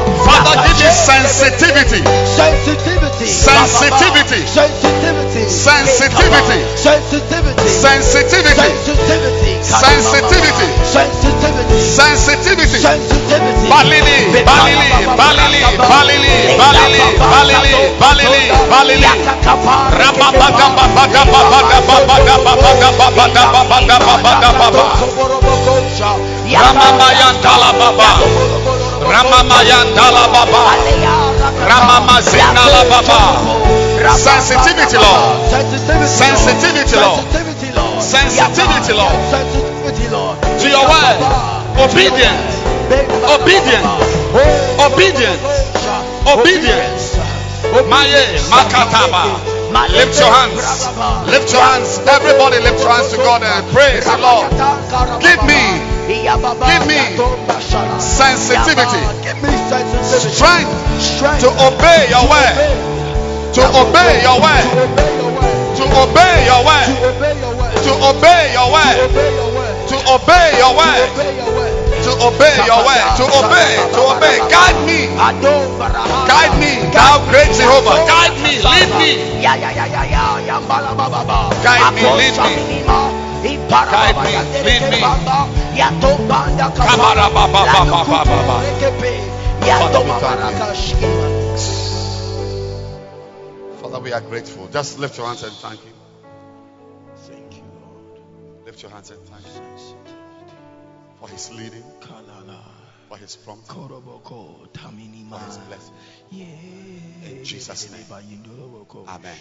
Father, give me sensitivity. Sensitivity. Sensitivity. Sensitivity. Sensitivity. Sensitivity. Sensitivity. Sensitivity. Sensitivity. Sensitivity. Sensitivity. Balili, balili, balili, balili, balili, balili, balili, balili. Rababada babada babada babada babada babada. Ramamayandala baba. Ramamayandala baba. Ramamazinala baba. Sensitivity, Lord. Sensitivity, Lord. Sensitivity, Lord. To your word. Obedience. Obedience. Obedience. Obedience. Maye makataba. Lift your hands. Lift your hands. Everybody lift your hands to God and praise the Lord. Give me. Give me sensitivity. Strength to obey your word. To obey your word. To obey your word. To obey your word. To obey your word. To obey your word. To obey. To obey. Guide me. Guide me. Thou great Jehovah. Guide me. Lead me. Guide me. Lead me. Guide me. Lead me. Father, we are grateful. Just lift your hands and thank Him. Thank you, Lord. Lift your hands and thank Him for His leading, for His prompting, for His blessing. In Jesus' name. Amen.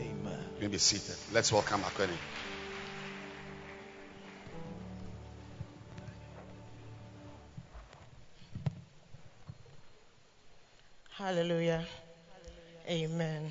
Amen. You may be seated. Let's welcome Akweni. Hallelujah. Amen.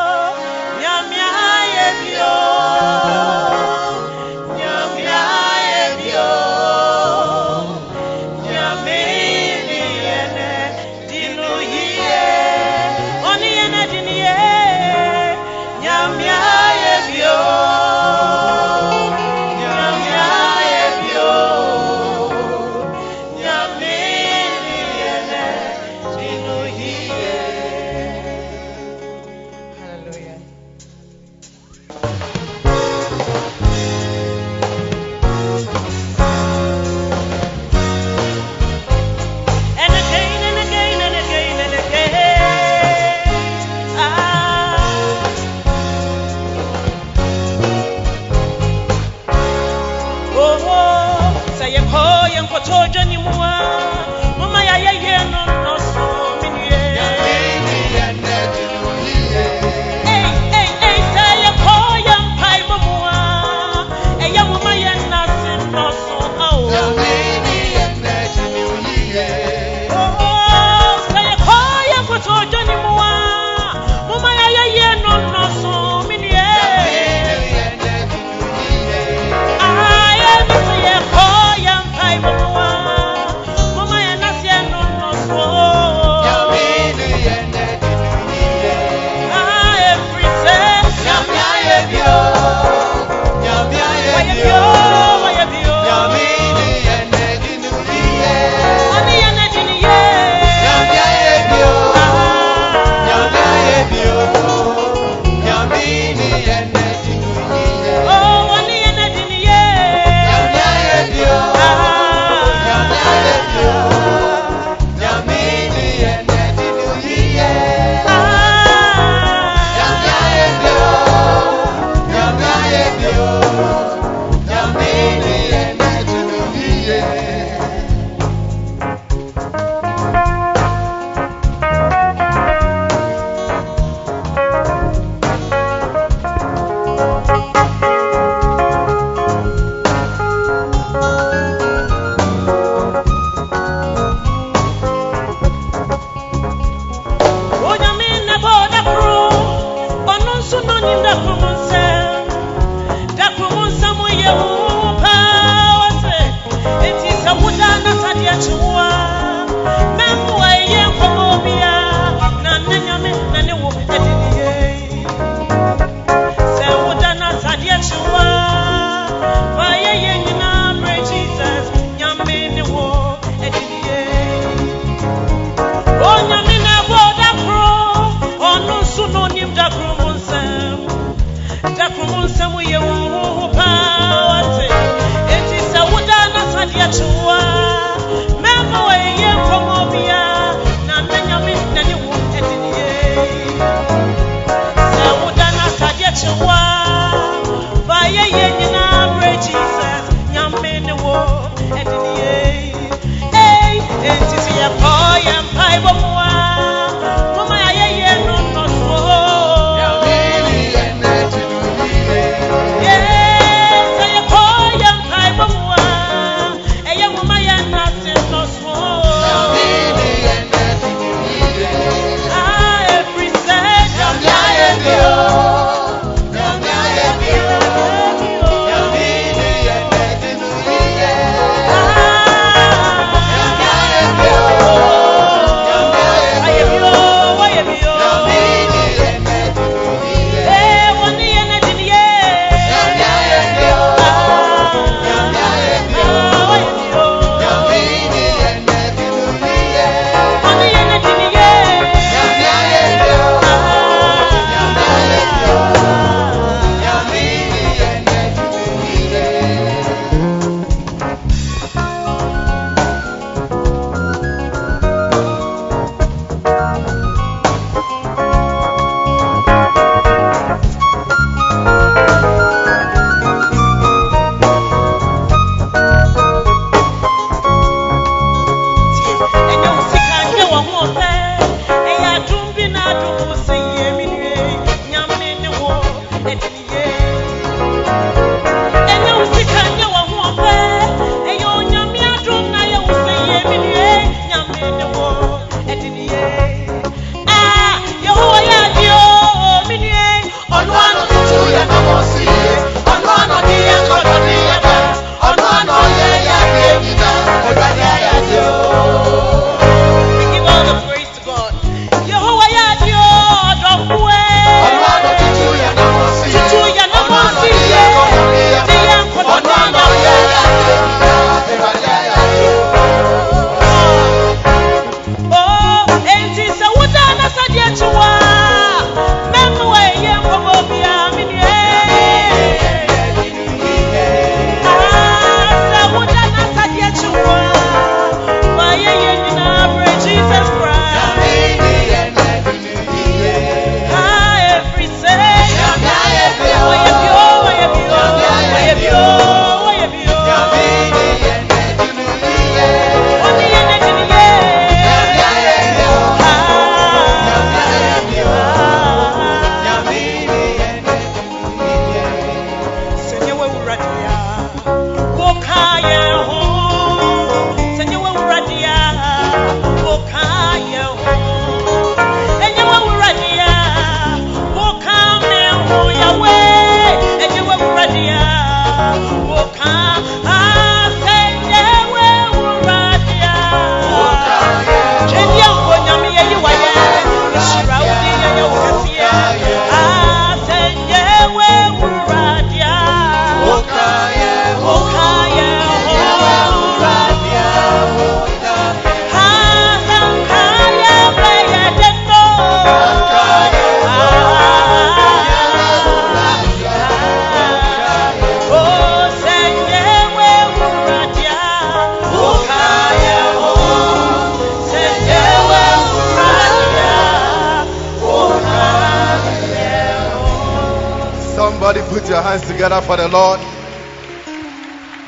put your hands together for the Lord?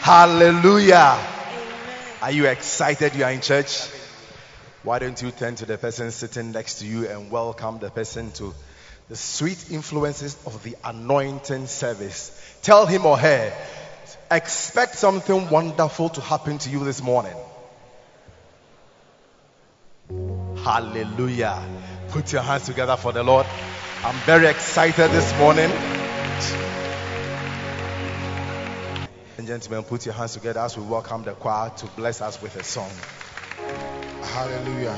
Hallelujah. Are you excited you are in church? Why don't you turn to the person sitting next to you and welcome the person to the sweet influences of the anointing service? Tell him or her, expect something wonderful to happen to you this morning. Hallelujah. Put your hands together for the Lord. I'm very excited this morning and gentlemen, put your hands together as we welcome the choir to bless us with a song. Hallelujah.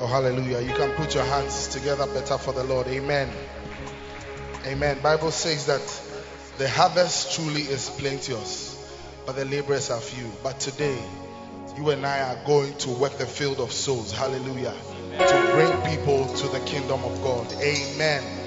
Oh, hallelujah. You can put your hands together better for the Lord. Amen. Amen. Bible says that the harvest truly is plenteous, but the laborers are few. But today, you and I are going to work the field of souls. Hallelujah. Amen. To bring people to the kingdom of God. Amen.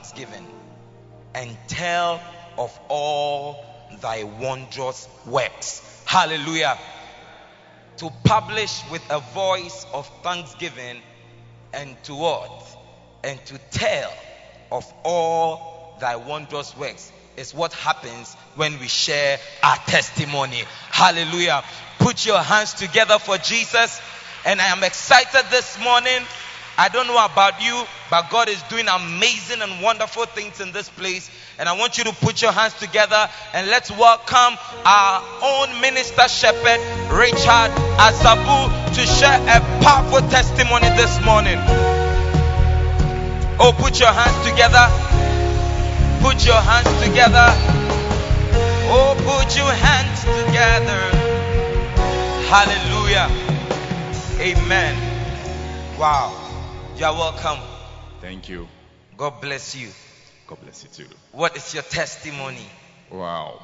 Thanksgiving and tell of all thy wondrous works. Hallelujah. To publish with a voice of thanksgiving and to what? And to tell of all thy wondrous works is what happens when we share our testimony. Hallelujah. Put your hands together for Jesus. And I am excited this morning. I don't know about you, but God is doing amazing and wonderful things in this place. And I want you to put your hands together and let's welcome our own minister shepherd, Richard Asabu, to share a powerful testimony this morning. Oh, put your hands together. Put your hands together. Oh, put your hands together. Hallelujah. Amen. Wow. You are welcome. Thank you. God bless you. God bless you too. What is your testimony? Wow.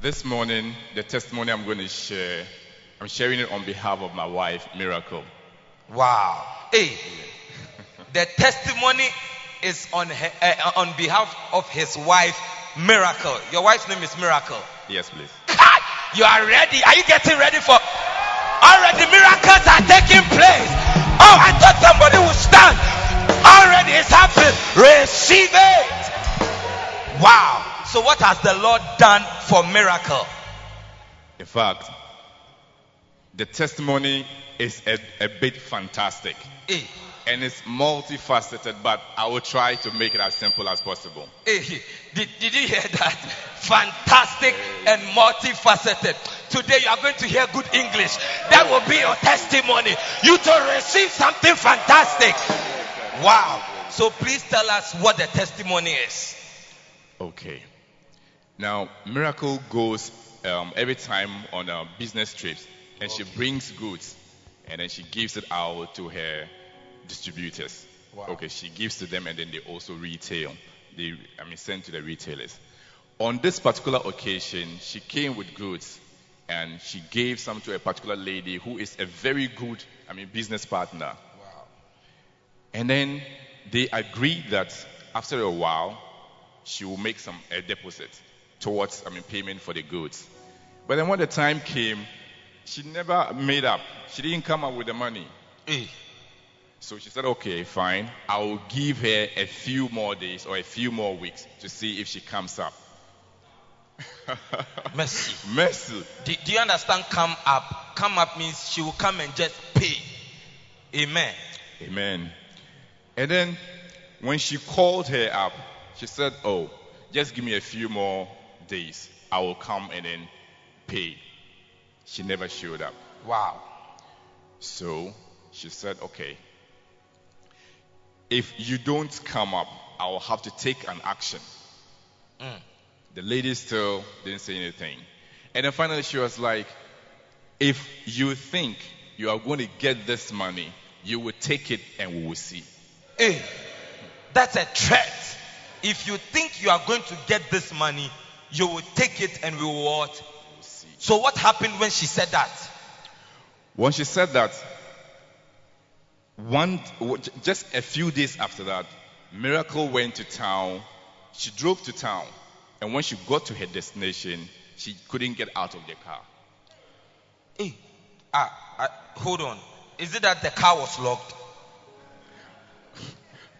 This morning, the testimony I'm going to share, I'm sharing it on behalf of my wife, Miracle. Wow. Hey, the testimony is on her, uh, on behalf of his wife, Miracle. Your wife's name is Miracle. Yes, please. God, you are ready. Are you getting ready for? Already miracles are taking place. Oh, I thought somebody would stand. Already it's happening. Receive it. Wow. So what has the Lord done for miracle? In fact, the testimony is a, a bit fantastic Eh, and it's multifaceted, but I will try to make it as simple as possible. eh, did, did you hear that? Fantastic and multifaceted. Today you are going to hear good English. That will be your testimony. You to receive something fantastic. Wow. So please tell us what the testimony is. Okay. Now, Miracle goes um, every time on uh, business trips and she brings goods and then she gives it out to her distributors. Okay, she gives to them and then they also retail. They, I mean, send to the retailers. On this particular occasion, she came with goods and she gave some to a particular lady who is a very good, I mean, business partner. Wow. And then they agreed that after a while, she will make some a deposit towards, I mean, payment for the goods. But then when the time came, she never made up. She didn't come up with the money. Eh, So she said, okay, fine. I will give her a few more days or a few more weeks to see if she comes up. Mercy. Mercy. Do, do you understand? Come up. Come up means she will come and just pay. Amen. Amen. And then when she called her up, she said, oh, just give me a few more days. I will come and then pay. She never showed up. Wow. So she said, okay, if you don't come up, I will have to take an action. Mm. The lady still didn't say anything. And then finally she was like, if you think you are going to get this money, you will take it and we will see. Hey, that's a threat. If you think you are going to get this money, you will take it and we will what? We'll see. So what happened when she said that? When she said that, one, just a few days after that, Miracle went to town she drove to town, and when she got to her destination, she couldn't get out of the car. Hey, ah, ah, hold on. Is it that the car was locked?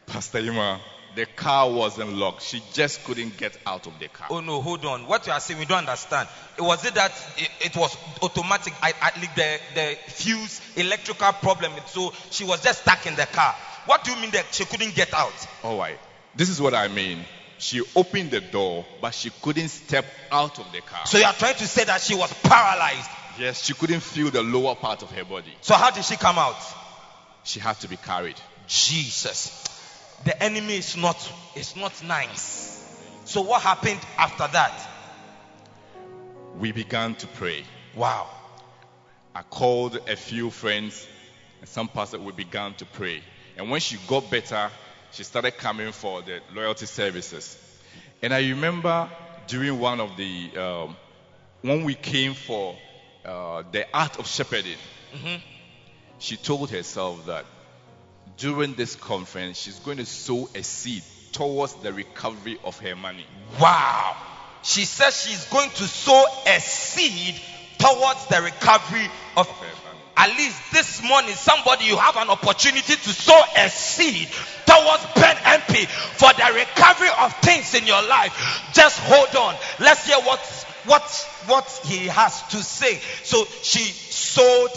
Pastor Ima, the car wasn't locked. She just couldn't get out of the car. Oh no, hold on. What you are saying, we don't understand. It was it that it, it was automatic? I, I, like the the fuse electrical problem. So she was just stuck in the car. What do you mean that she couldn't get out? All right. This is what I mean. She opened the door, but she couldn't step out of the car. So you are trying to say that she was paralyzed. yes, she couldn't feel the lower part of her body. So how did she come out? She had to be carried. Jesus. The enemy is not is not nice. So what happened after that? We began to pray. Wow. I called a few friends and some pastors. We began to pray. And when she got better, she started coming for the loyalty services. And I remember during one of the, um, when we came for uh, the art of shepherding, Mhm. she told herself that during this conference, she's going to sow a seed towards the recovery of her money. Wow. She says she's going to sow a seed towards the recovery of her money. at least this morning somebody you have an opportunity to sow a seed towards Ben MP for the recovery of things in your life. Just hold on. Let's hear what what what he has to say. So she sowed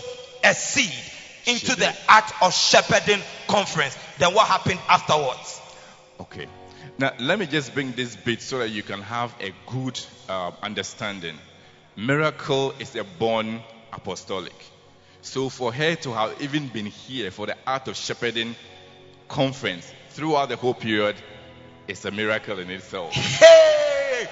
a seed into the art of shepherding conference. Then what happened afterwards? Okay. Now, let me just bring this bit so that you can have a good uh, understanding. Miracle is a born apostolic. So, for her to have even been here for the Art of Shepherding conference throughout the whole period is a miracle in itself. Hey!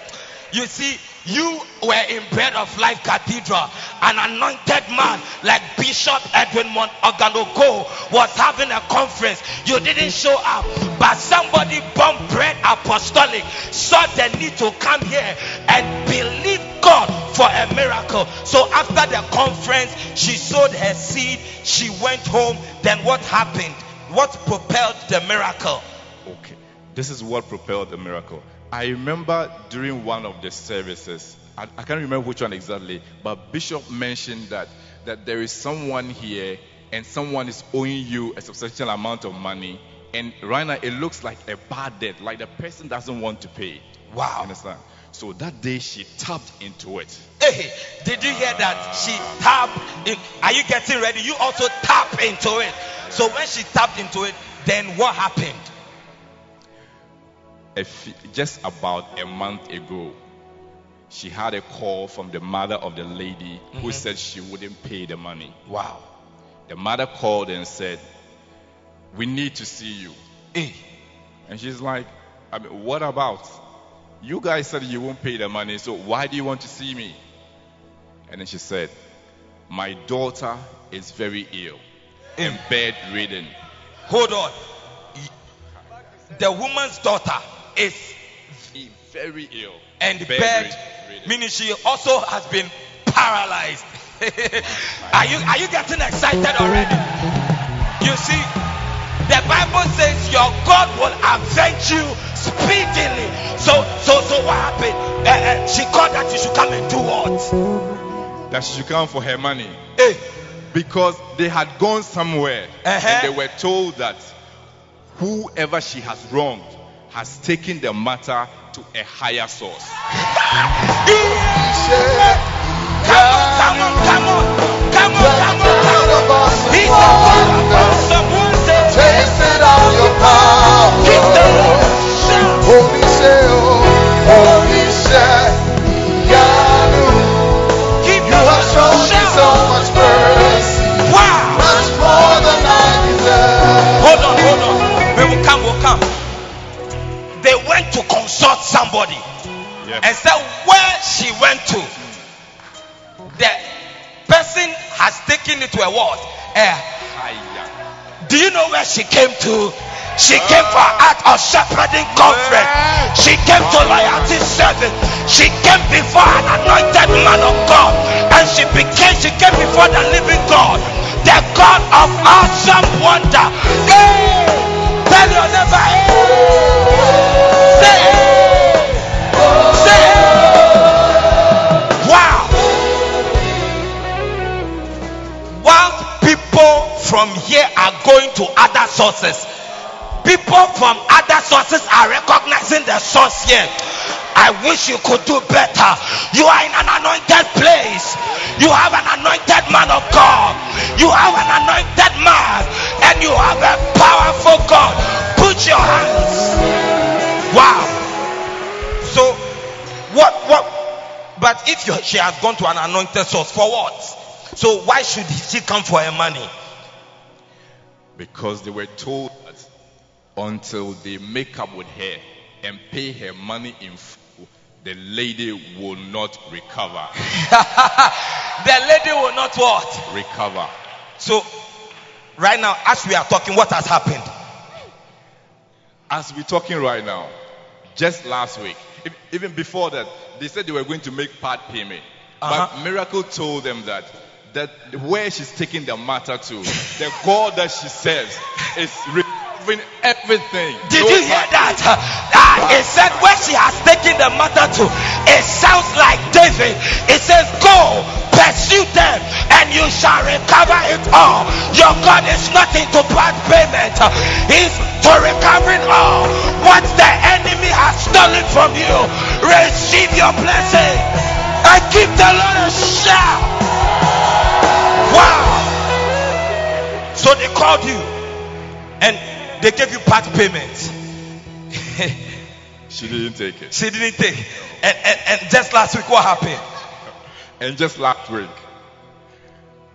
You see, you were in Bread of Life Cathedral. An anointed man like Bishop Edwin Oganogo was having a conference. You didn't show up, but somebody born Bread Apostolic saw the need to come here and believe God for a miracle. So after the conference, she sowed her seed. She went home. Then what happened? What propelled the miracle? Okay. This is what propelled the miracle. I remember during one of the services, I, I can't remember which one exactly, but Bishop mentioned that that there is someone here and someone is owing you a substantial amount of money, and right now it looks like a bad debt, like the person doesn't want to pay. Wow. You understand? So that day she tapped into it. Hey, did you hear that? She tapped in. Are you getting ready? You also tap into it. So when she tapped into it, then what happened? A just about a month ago, she had a call from the mother of the lady who Mhm. said she wouldn't pay the money. Wow. The mother called and said, We need to see you. Hey, And she's like, I mean, what about? You guys said you won't pay the money, so why do you want to see me? And then she said, My daughter is very ill and bedridden. hold on. The woman's daughter is Very ill. and bed, meaning she also has been paralyzed. are you are you getting excited already? You see, the Bible says your God will avenge you speedily. So so so what happened? Uh, uh, she called that you should come and do what? That she should come for her money. Hey, Because they had gone somewhere Uh-huh. and they were told that whoever she has wronged has taken the matter to a higher source. come on, come on, come on, come on, come on. He's the God of awesome wonders. Tasted of your power. Keep the shout. Holy say, oh, holy say, to consult somebody Yes. and said where she went to. The person has taken it to a what? A Higher. Do you know where she came to? She ah. came for art of shepherding conference. She came to loyalty service. She came before an anointed man of God. And she became, she came before the living God. The God of awesome wonder. Hey! Tell your neighbor, hey! sources. People from other sources are recognizing the source here. I wish you could do better. You are in an anointed place. You have an anointed man of God. You have an anointed man. And you have a powerful God. Put your hands. Wow. So, what, what? But if she has gone to an anointed source, for what? So, why should she come for her money? Because they were told that until they make up with her and pay her money in full, the lady will not recover. the lady will not what? Recover. So, right now, as we are talking, what has happened? As we're talking right now, just last week, if- even before that, they said they were going to make part payment. Uh-huh. But Miracle told them that that where she's taking the matter to, the God that she serves is removing everything. Did No you hear that? Ah, it said where she has taken the matter to, it sounds like David. It says, Go, pursue them, and you shall recover it all. Your God is not into part payment, He's for recovering all. What the enemy has stolen from you, receive your blessing and give the Lord a shout. Wow. So they called you and they gave you part payment. She didn't take it. She didn't take. And, and, and just last week, what happened? And just last week,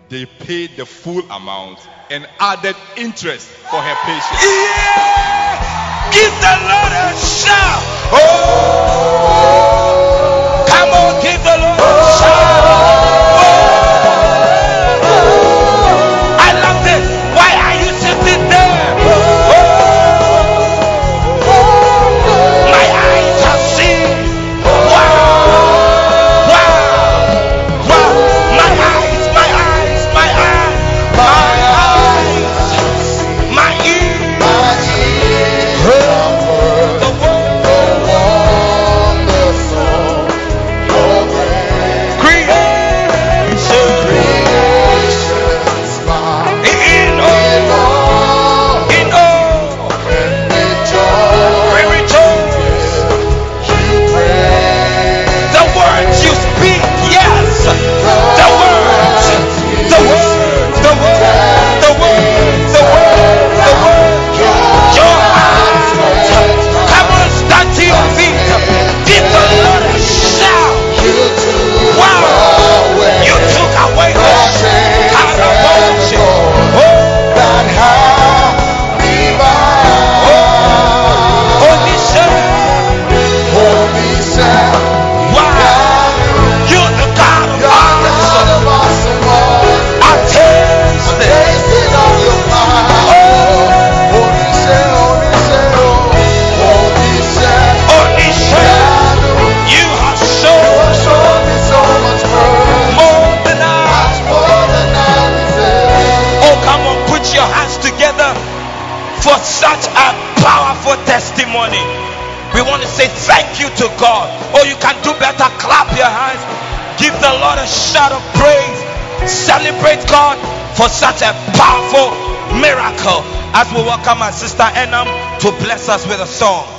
they paid the full amount and added interest for her patience. Yeah! Give the Lord a shout. Oh! Come on, give the Lord testimony. We want to say thank you to God. Oh, you can do better. Clap your hands. Give the Lord a shout of praise. Celebrate God for such a powerful miracle. As we welcome our sister Enam to bless us with a song.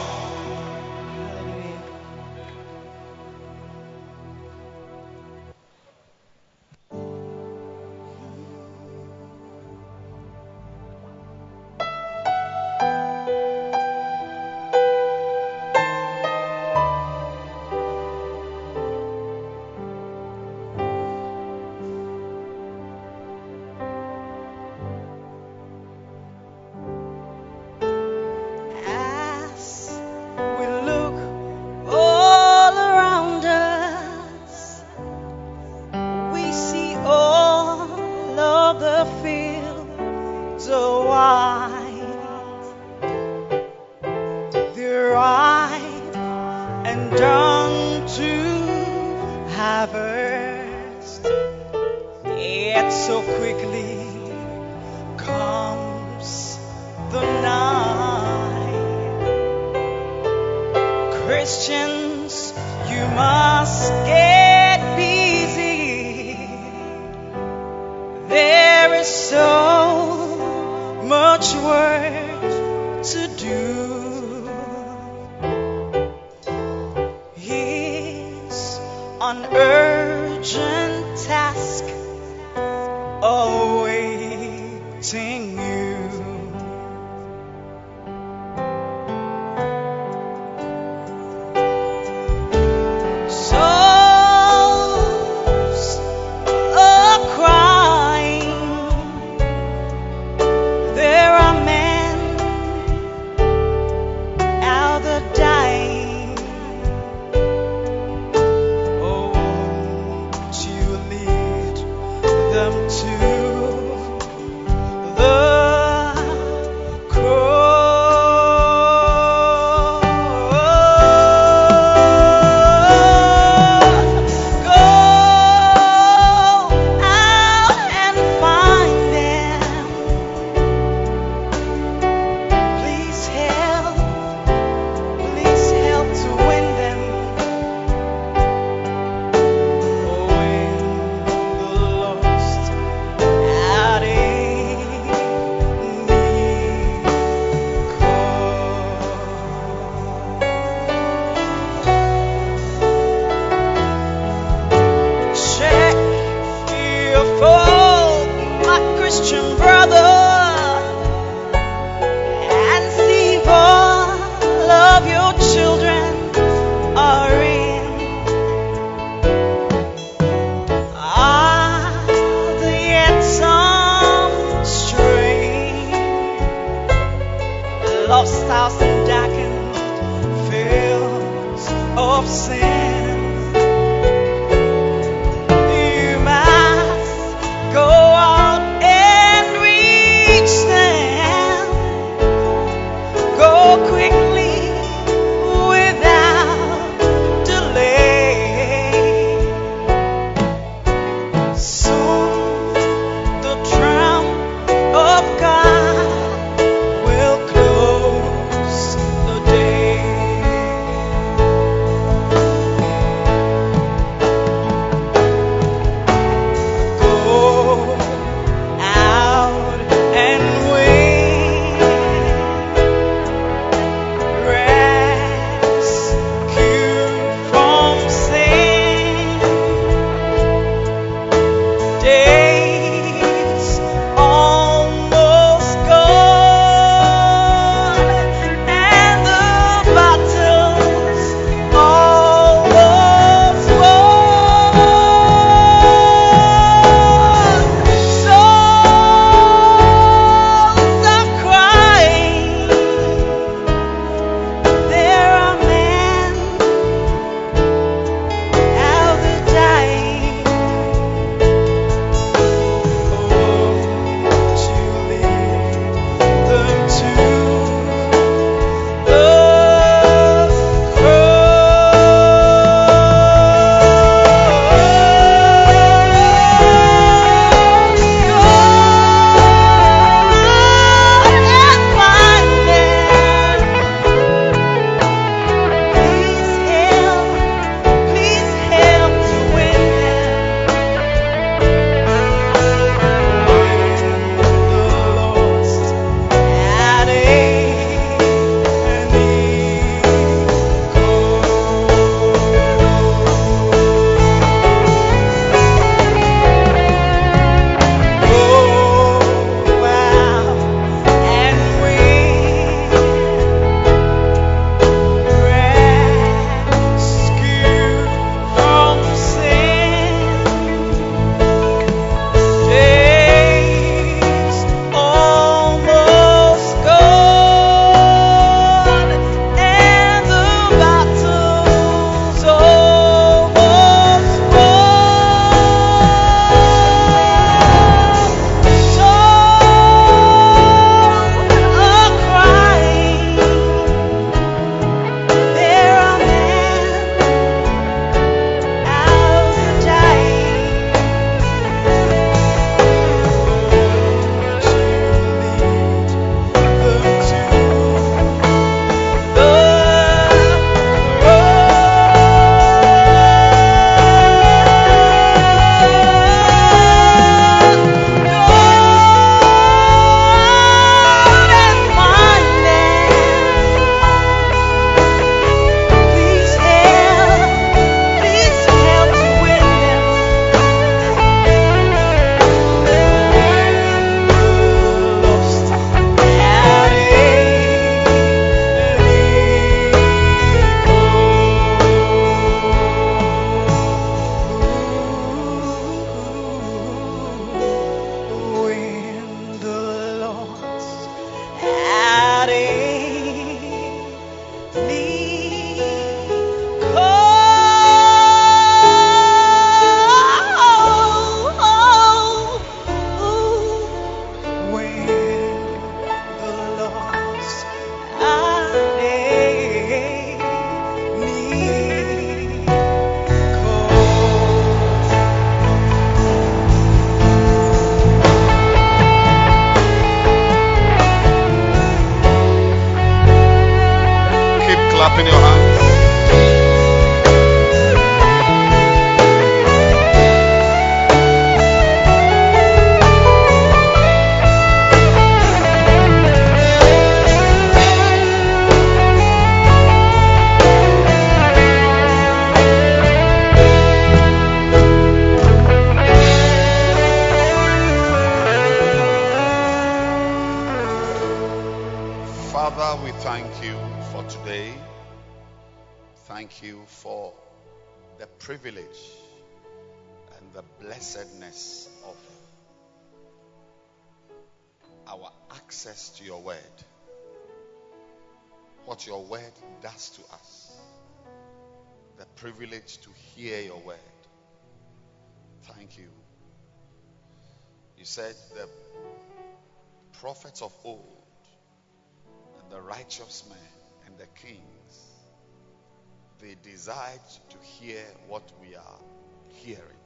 What we are hearing,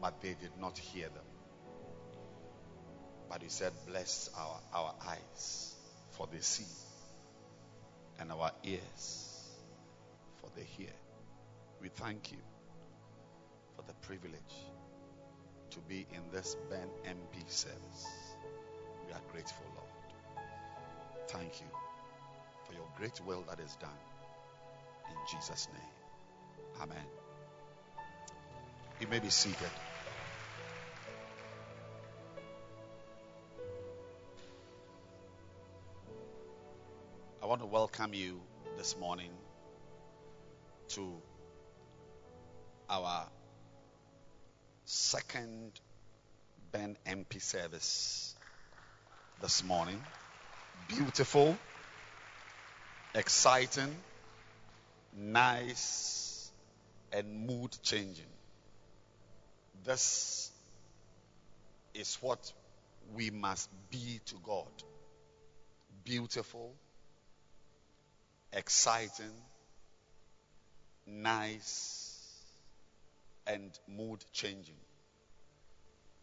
but they did not hear them. But he said, Bless our, our eyes, for they see, and our ears, for they hear. We thank you for the privilege to be in this Ben MP service. We are grateful, Lord. Thank you for your great will that is done. In Jesus' name. Amen. You may be seated. I want to welcome you this morning to our second Ben MP service this morning. Beautiful, exciting, nice, and mood changing. This is what we must be to God beautiful, exciting, nice, and mood changing.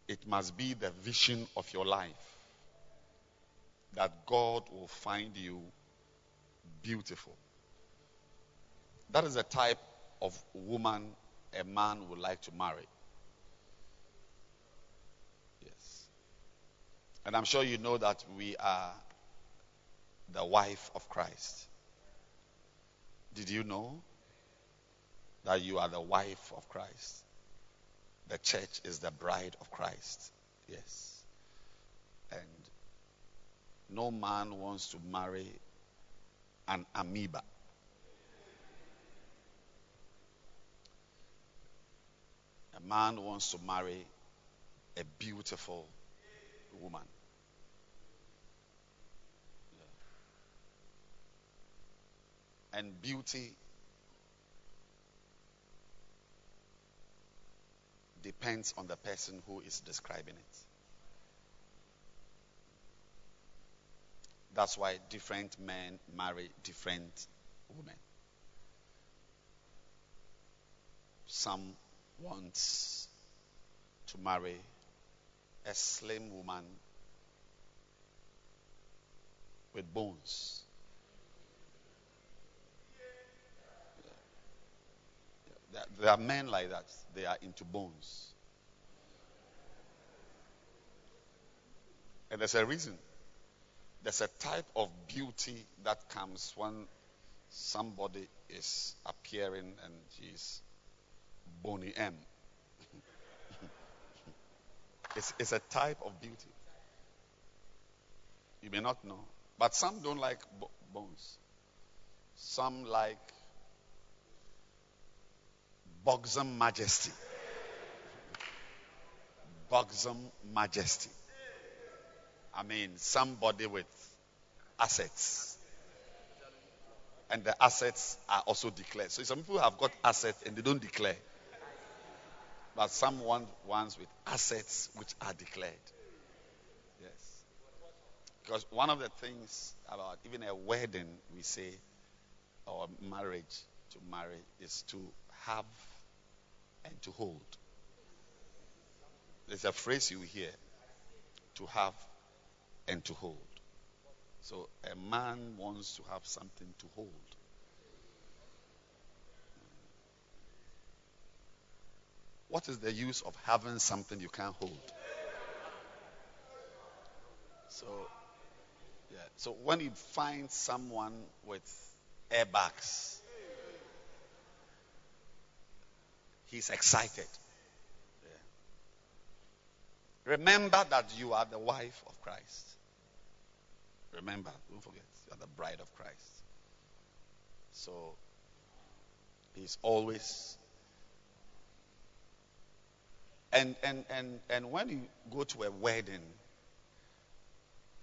It must be the vision of your life that God will find you beautiful. That is the type of woman a man would like to marry. Yes. And I'm sure you know that we are the wife of Christ. Did you know that you are the wife of Christ? The church is the bride of Christ. Yes. And no man wants to marry an amoeba. A man wants to marry a beautiful woman. And beauty depends on the person who is describing it. That's why different men marry different women. Some wants to marry a slim woman with bones. There are men like that. They are into bones. And there's a reason. There's a type of beauty that comes when somebody is appearing and she's Boney M. it's, it's a type of beauty. You may not know. But some don't like bo- bones. Some like buxom majesty. Buxom majesty. I mean, somebody with assets. And the assets are also declared. So some people have got assets and they don't declare. But some want ones with assets which are declared. Yes. Because one of the things about even a wedding, we say, or marriage, to marry, is to have and to hold. There's a phrase you hear to have and to hold. So a man wants to have something to hold. What is the use of having something you can't hold? So, yeah. So when you find someone with airbags, he's excited. Yeah. Remember that you are the wife of Christ. Remember, don't forget, you are the bride of Christ. So He's always and and and and when you go to a wedding,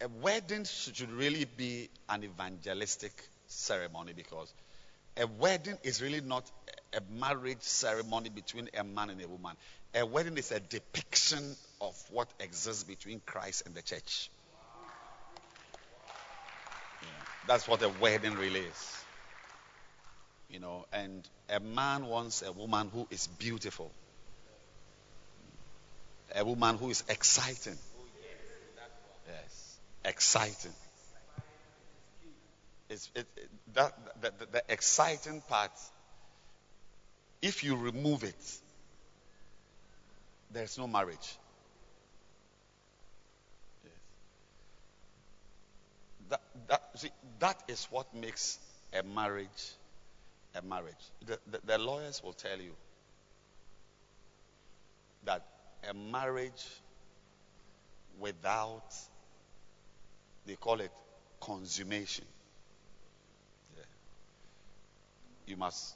a wedding should really be an evangelistic ceremony because a wedding is really not a marriage ceremony between a man and a woman. A wedding is a depiction of what exists between Christ and the church. Yeah, that's what a wedding really is. You know, and a man wants a woman who is beautiful, a woman who is exciting. Yes, exciting. It's, it, it, that, the, the, the exciting part, if you remove it, there's no marriage. That, that, see, that is what makes a marriage a marriage. The, the, the lawyers will tell you that a marriage without, they call it consummation. Yeah. You must.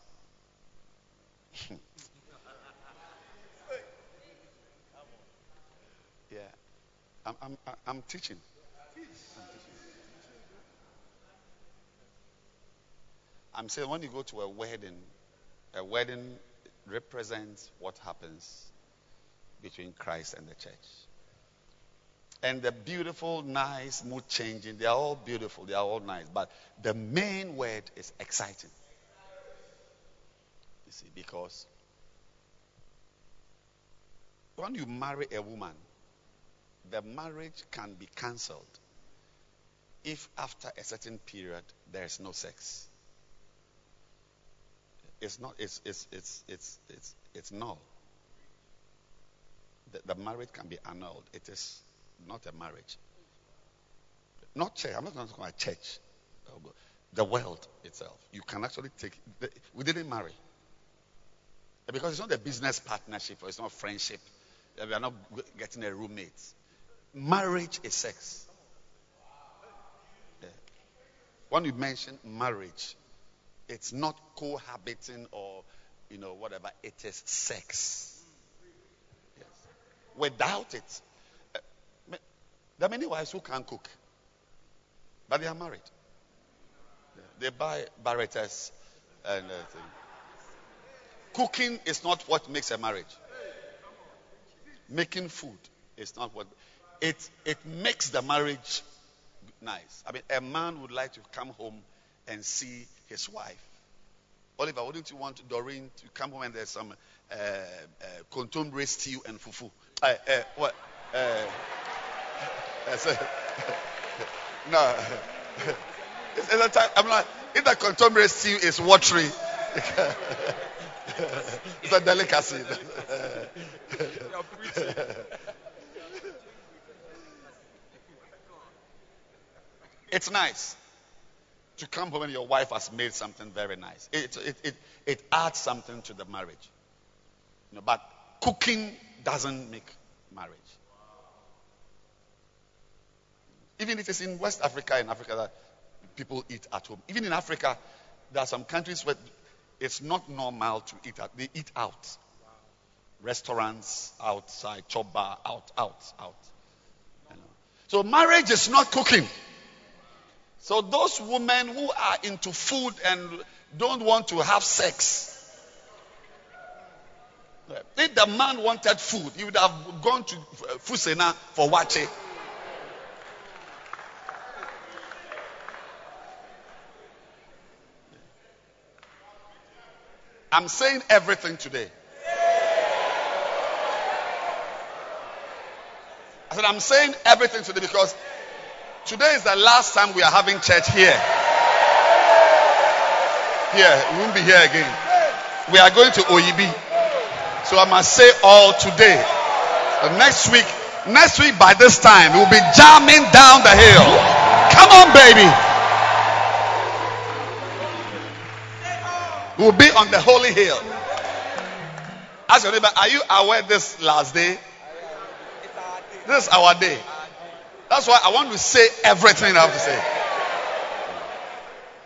yeah. I'm, I'm, I'm teaching. I'm saying when you go to a wedding, a wedding represents what happens between Christ and the church. And the beautiful, nice, mood changing, they are all beautiful, they are all nice. But the main word is exciting. You see, because when you marry a woman, the marriage can be cancelled if after a certain period there is no sex it's not it's it's it's it's it's, it's null. The, the marriage can be annulled. It is not a marriage. Not church. I'm not to call church. Oh, the world itself. You can actually take. The, we didn't marry because it's not a business partnership or it's not friendship. We are not getting a roommate. Marriage is sex. Yeah. When you mention marriage, it's not cohabiting or, you know, whatever. It is sex. Without it, uh, there are many wives who can't cook, but they are married. They buy barrettes and uh, Cooking is not what makes a marriage. Making food is not what it it makes the marriage nice. I mean, a man would like to come home and see his wife. Oliver, wouldn't you want Doreen to come home and there's some uh, uh, stew and fufu? Uh, uh, what? Uh, no. it's, it's a time, I'm like, if the kontomire stew is watery, it's a delicacy. it's nice to come home and your wife has made something very nice. It, it, it, it adds something to the marriage. You know, but cooking doesn't make marriage. Even if it's in West Africa and Africa that people eat at home. Even in Africa, there are some countries where it's not normal to eat out. They eat out. Restaurants, outside, chop bar, out, out, out. So marriage is not cooking. So those women who are into food and don't want to have sex. If the man wanted food, he would have gone to uh, Fusena for waakye. I'm saying everything today. I said, I'm saying everything today because Today is the last time we are having church here. Here, we won't be here again. We are going to OEB. So I must say all today. next week, next week by this time, we'll be jamming down the hill. Come on, baby. We'll be on the holy hill. Ask your neighbor, are you aware this last day? This is our day. That's why I want to say everything I have to say.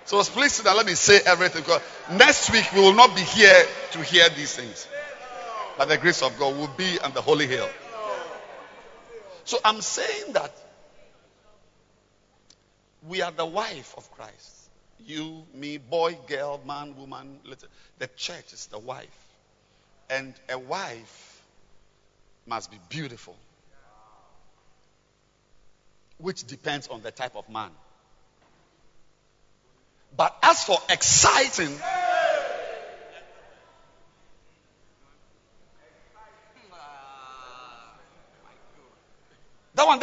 So please sit down. Let me say everything. Because next week we will not be here to hear these things. By the grace of God, we'll be on the holy hill. So I'm saying that we are the wife of Christ. You, me, boy, girl, man, woman, little. The church is the wife. And a wife must be beautiful, which depends on the type of man. But as for exciting,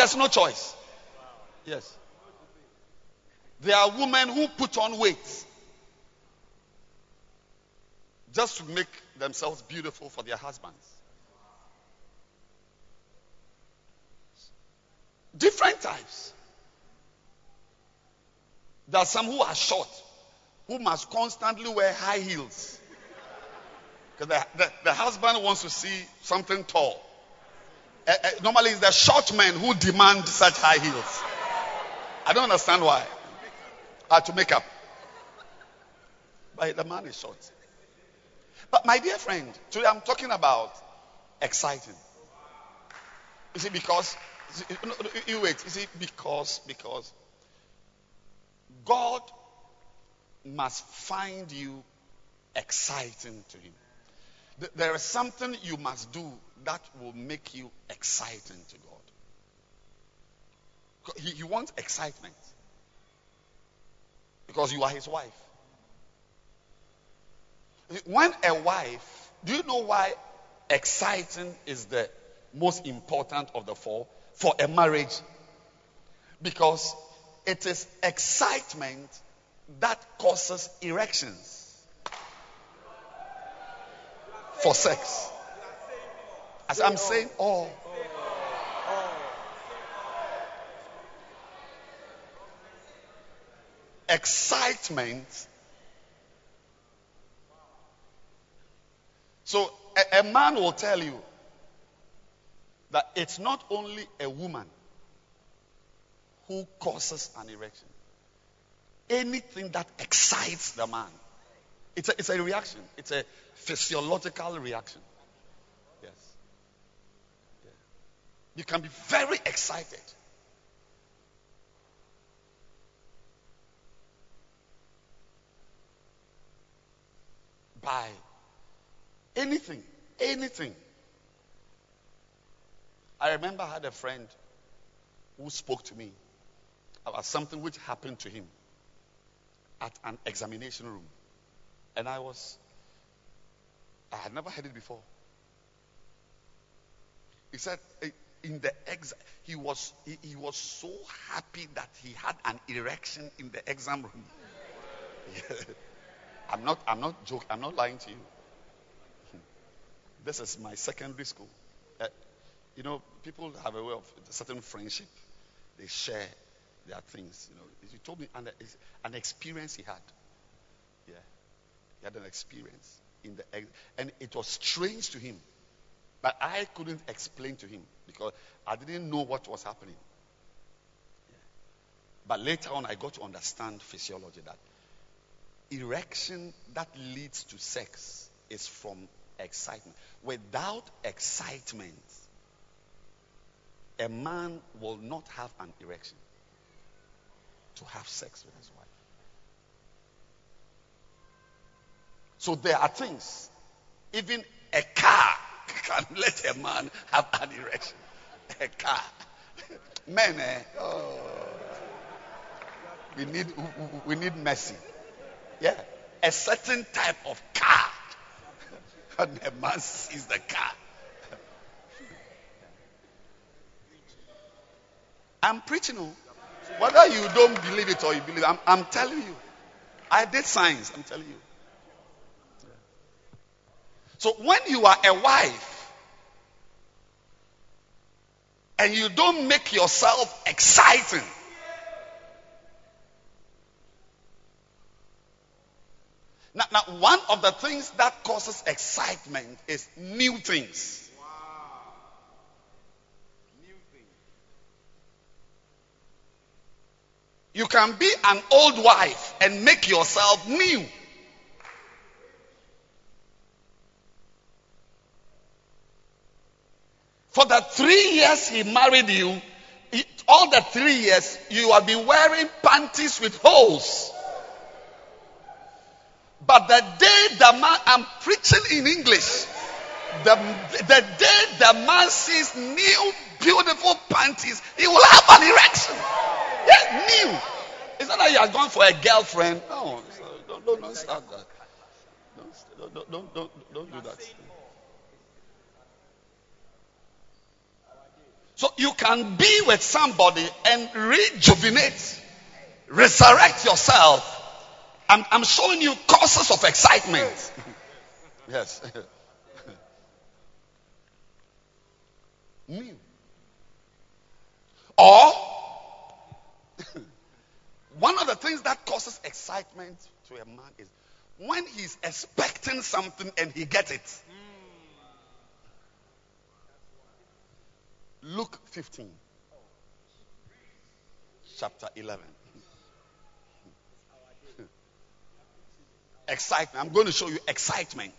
there's no choice. Yes. There are women who put on weight just to make themselves beautiful for their husbands. Different types. There are some who are short, who must constantly wear high heels. Because the, the, the, husband wants to see something tall. Uh, normally, it's the short men who demand such high heels. I don't understand why. Uh, to make up. But the man is short. But my dear friend, today I'm talking about exciting. You see, because you wait. You see, because because God must find you exciting to Him. There is something you must do that will make you exciting to God. He, he wants excitement because you are His wife. When a wife, do you know why exciting is the most important of the four for a marriage? Because it is excitement that causes erections for sex. As I'm saying, oh. Excitement. So a, a man will tell you that it's not only a woman who causes an erection. Anything that excites the man. It's a, it's a reaction. It's a physiological reaction. Yes. Yeah. You can be very excited. By anything. Anything. I remember I had a friend who spoke to me about something which happened to him at an examination room. And I was, I had never heard it before. He said, in the exam, he was he, he, was so happy that he had an erection in the exam room. I'm not I'm not joking. I'm not lying to you. This is my secondary school. Uh, you know, people have a way of a certain friendship. They share their things. You know, he told me an, an experience he had. Yeah, he had an experience in the and it was strange to him, but I couldn't explain to him because I didn't know what was happening. But later on, I got to understand physiology that erection that leads to sex is from excitement. Without excitement, a man will not have an erection to have sex with his wife. So there are things, even a car can let a man have an erection. A car. Men, eh? Oh. We need, we need mercy. Yeah. A certain type of car. and a man sees the car. I'm preaching. Oh. Whether you don't believe it or you believe it, I'm, I'm telling you. I did science, I'm telling you. So when you are a wife and you don't make yourself exciting, now, now one of the things that causes excitement is new things. You can be an old wife and make yourself new. For the three years he married you, he- all the three years you have been wearing panties with holes. But the day the man, I'm preaching in English. The, the day the man sees new beautiful panties, he will have an erection. Yes, new. It's not that you are going for a girlfriend. No, don't, don't, don't start that. Don't, don't, don't, don't, don't do that. So you can be with somebody and rejuvenate, resurrect yourself. I'm, I'm showing you causes of excitement. yes. New. Or one of the things that causes excitement to a man is when he's expecting something and he gets it. Luke 15, chapter 11. Excitement. I'm going to show you excitement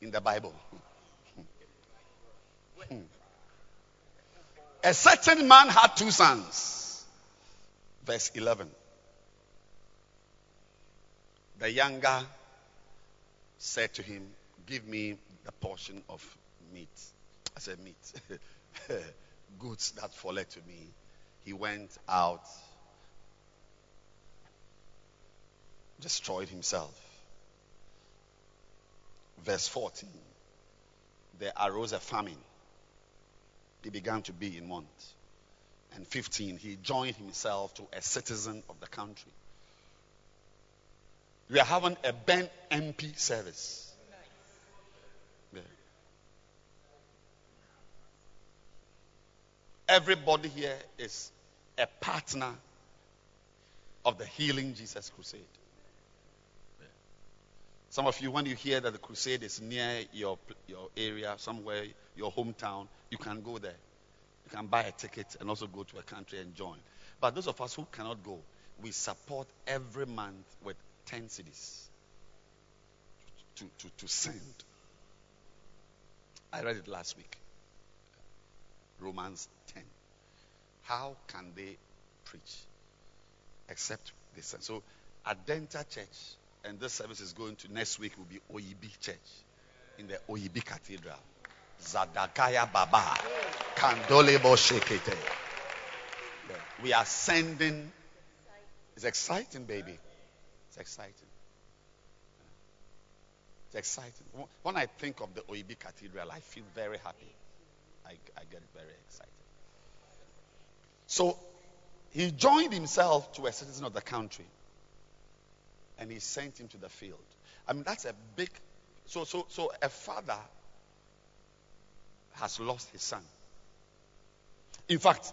in the Bible. A certain man had two sons. Verse 11. The younger said to him, Give me the portion of meat. I said, Meat. Goods that falleth to me. He went out, destroyed himself. Verse 14. There arose a famine. He began to be in want. And 15, he joined himself to a citizen of the country. We are having a Ben MP service. Everybody here is a partner of the Healing Jesus Crusade. Some of you, when you hear that the crusade is near your, your area, somewhere, your hometown, you can go there. You can buy a ticket and also go to a country and join. But those of us who cannot go, we support every month with 10 cities to, to, to send. I read it last week. Romans 10. How can they preach except they send? So, Adenta Church, and this service is going to next week, will be OEB Church in the OEB Cathedral. Zadakaya Baba. Kandolebo Shekete. We are sending. It's exciting, baby. It's exciting. It's exciting. When I think of the OEB Cathedral, I feel very happy. I, I get very excited. So he joined himself to a citizen of the country and he sent him to the field. I mean, that's a big. So, so, so a father has lost his son. In fact,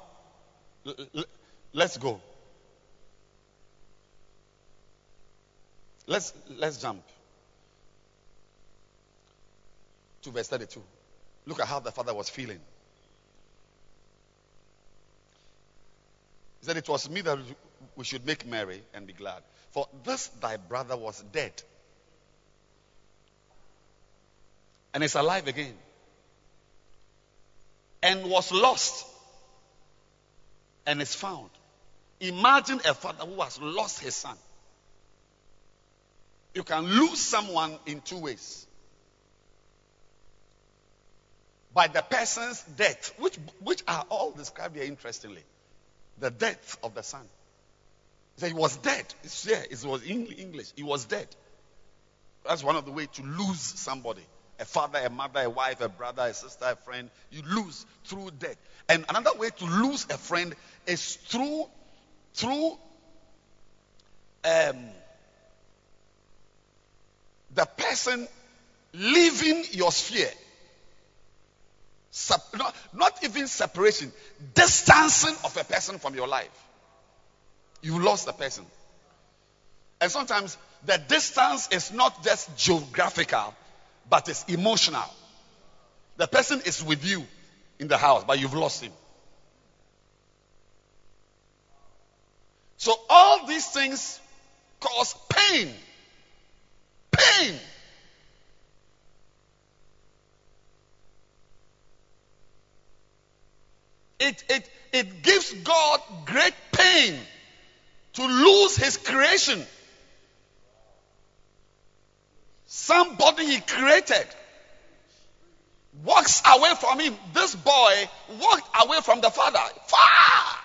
l- l- let's go. Let's let's jump to verse 32. Look at how the father was feeling. He said, It was me that we should make merry and be glad. For this thy brother was dead and is alive again and was lost and is found. Imagine a father who has lost his son. You can lose someone in two ways. By the person's death, which, which are all described here interestingly. The death of the son. Said he was dead. It's here. It was in English. He was dead. That's one of the ways to lose somebody. A father, a mother, a wife, a brother, a sister, a friend. You lose through death. And another way to lose a friend is through through um, the person leaving your sphere. Sep- not, not even separation, distancing of a person from your life. You lost the person. And sometimes the distance is not just geographical, but it's emotional. The person is with you in the house, but you've lost him. So all these things cause pain. Pain. It, it, it gives God great pain to lose his creation. Somebody he created walks away from him. This boy walked away from the father. Far!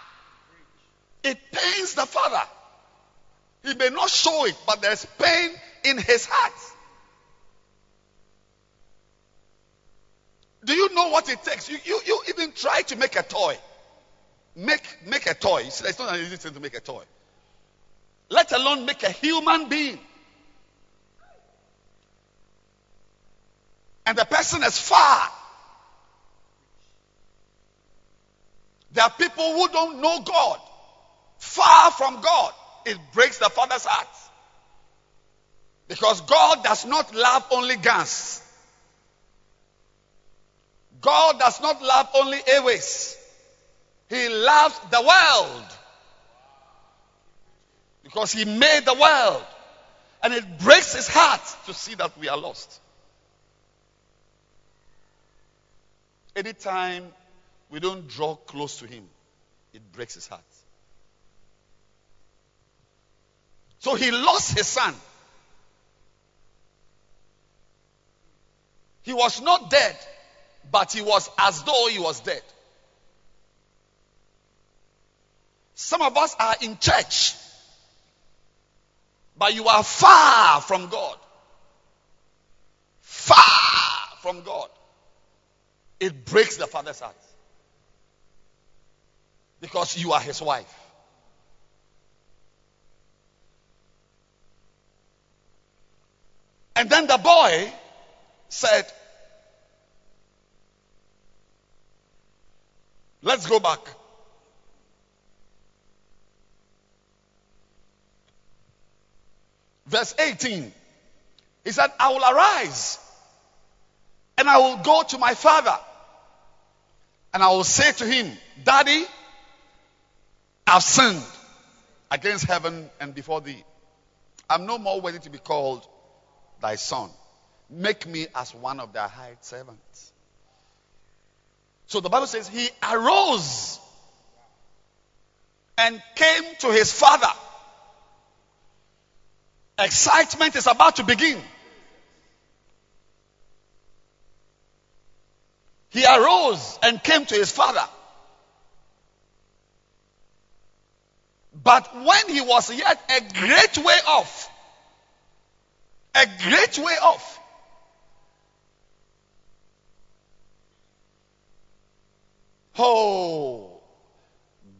It pains the father. He may not show it, but there's pain in his heart. Do you know what it takes? You, you, you even try to make a toy. Make, make a toy. See, it's not an easy thing to make a toy. Let alone make a human being. And the person is far. There are people who don't know God, far from God. It breaks the father's heart. Because God does not love only guns. God does not love only airways. He loves the world. Because he made the world. And it breaks his heart to see that we are lost. Anytime we don't draw close to him, it breaks his heart. So he lost his son. He was not dead, but he was as though he was dead. Some of us are in church, but you are far from God. Far from God. It breaks the father's heart. Because you are his wife. And then the boy said, Let's go back. Verse 18. He said, I will arise and I will go to my father and I will say to him, Daddy, I've sinned against heaven and before thee. I'm no more worthy to be called thy son. Make me as one of thy hired servants. So the Bible says he arose and came to his father. Excitement is about to begin. He arose and came to his father. But when he was yet a great way off, a great way off, oh,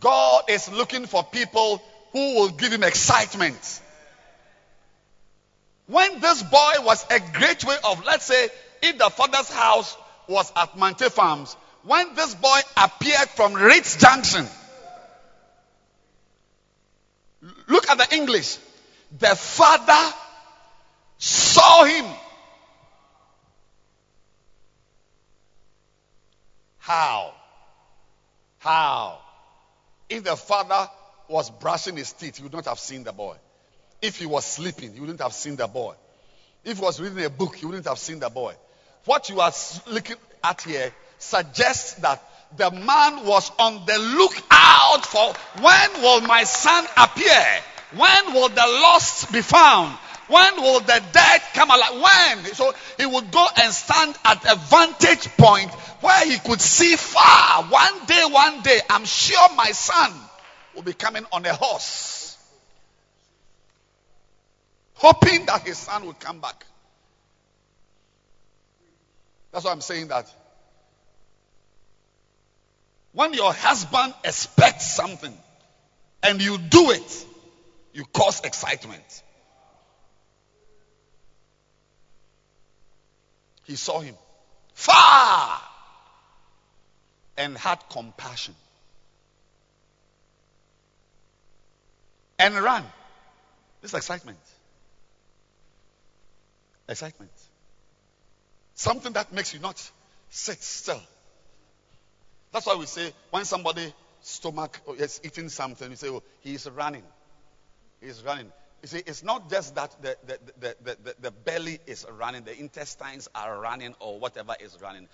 God is looking for people who will give him excitement. When this boy was a great way of, let's say if the father's house was at Mante Farms, when this boy appeared from Ritz Junction, look at the English. The father saw him. How? How? If the father was brushing his teeth, he would not have seen the boy. If he was sleeping, he wouldn't have seen the boy. If he was reading a book, he wouldn't have seen the boy. What you are looking at here suggests that the man was on the lookout for when will my son appear? When will the lost be found? When will the dead come alive? When? So he would go and stand at a vantage point where he could see far. One day, one day, I'm sure my son will be coming on a horse. Hoping that his son would come back. That's why I'm saying that. When your husband expects something and you do it, you cause excitement. He saw him far and had compassion and ran. This excitement. Excitement. Something that makes you not sit still. That's why we say when somebody stomach oh, is eating something, we say, oh, he is running. He's running. You see, it's not just that the, the, the, the, the belly is running, the intestines are running, or whatever is running.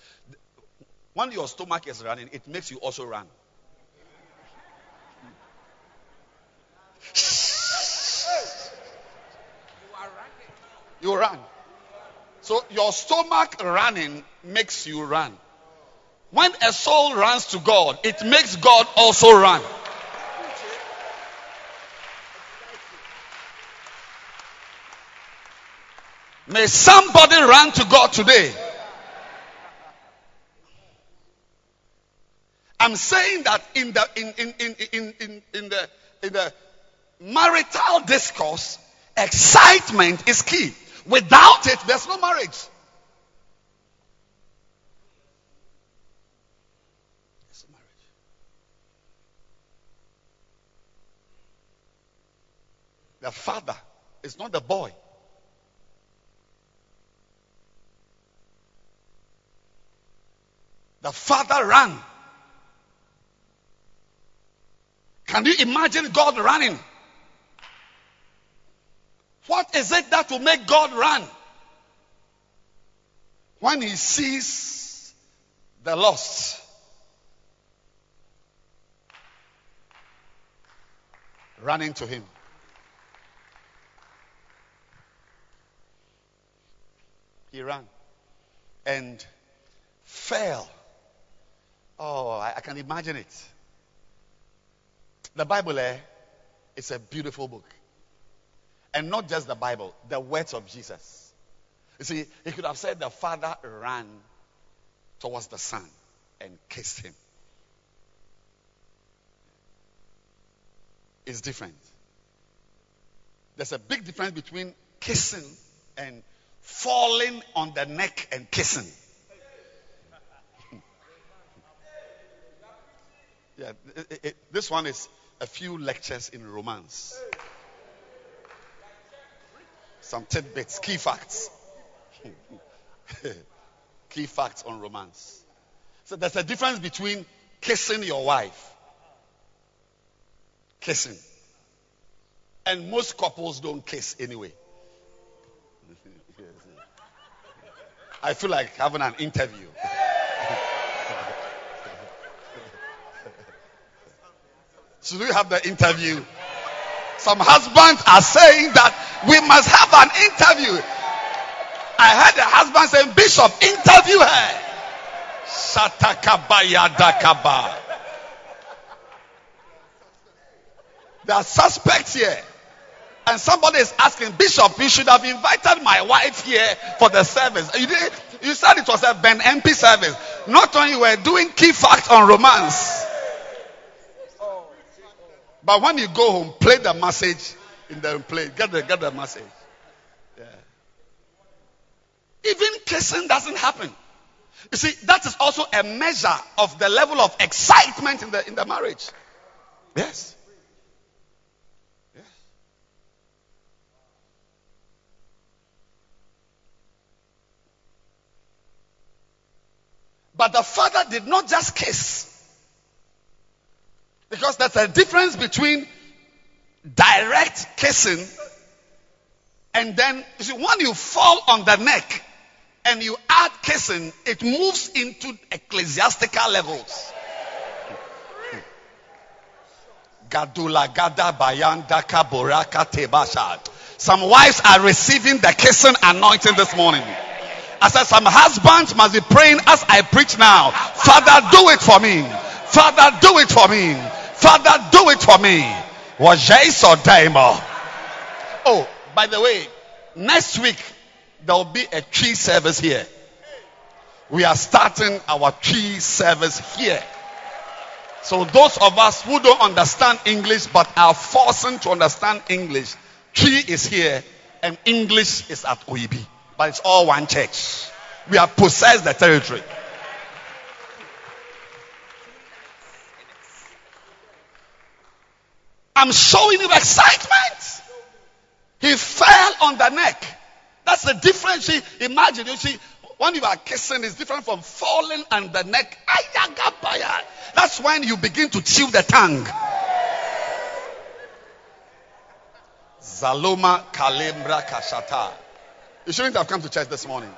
When your stomach is running, it makes you also run. You run. So your stomach running makes you run. When a soul runs to God, it makes God also run. May somebody run to God today. I'm saying that in the in in in in, in, in the in the marital discourse, excitement is key. Without it, there's no marriage. The father is not the boy. The father ran. Can you imagine God running? What is it that will make God run? When he sees the lost. Running to him. He ran and fell. Oh, I, I can imagine it. The Bible eh, is a beautiful book. And not just the Bible, the words of Jesus. You see, he could have said the father ran towards the son and kissed him. It's different. There's a big difference between kissing and falling on the neck and kissing. yeah, it, it, this one is a few lectures in romance. Some tidbits, key facts. key facts on romance. So there's a difference between kissing your wife, kissing, and most couples don't kiss anyway. I feel like having an interview. Should we have the interview? Some husbands are saying that we must have an interview. I heard the husband saying, Bishop, interview her. Shatakaba There are suspects here. And somebody is asking, Bishop, you should have invited my wife here for the service. You, did, you said it was a Ben MP service. Not only were doing key facts on romance. But when you go home, play the message in the play. Get the get the message. Yeah. Even kissing doesn't happen. You see, that is also a measure of the level of excitement in the in the marriage. Yes. Yes. But the father did not just kiss. Because there's a difference between direct kissing and then, you see, when you fall on the neck and you add kissing, it moves into ecclesiastical levels. Gadula gada bayanda kaboraka tebashad. Some wives are receiving the kissing anointing this morning. I said, some husbands must be praying as I preach now. Father, do it for me. Father, do it for me. Father, do it for me. Was or Daimo? Oh, by the way, next week there will be a Twi service here. We are starting our Twi service here. So those of us who don't understand English but are forcing to understand English, Twi is here and English is at Oibi. But it's all one church. We have possessed the territory. I'm showing you excitement. He fell on the neck. That's the difference. Imagine, you see, when you are kissing, it's different from falling on the neck. That's when you begin to chew the tongue. Zaloma Kalembra Kashata. You shouldn't have come to church this morning.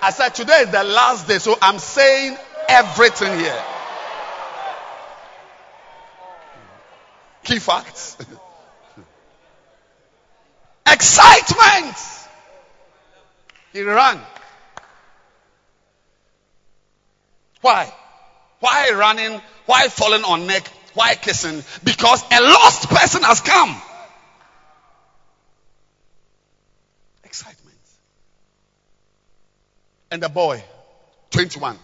I said today is the last day, so I'm saying everything here. Key facts. Excitement. He ran. Why? Why running? Why falling on neck? Why kissing? Because a lost person has come. Excitement. And the boy, 21.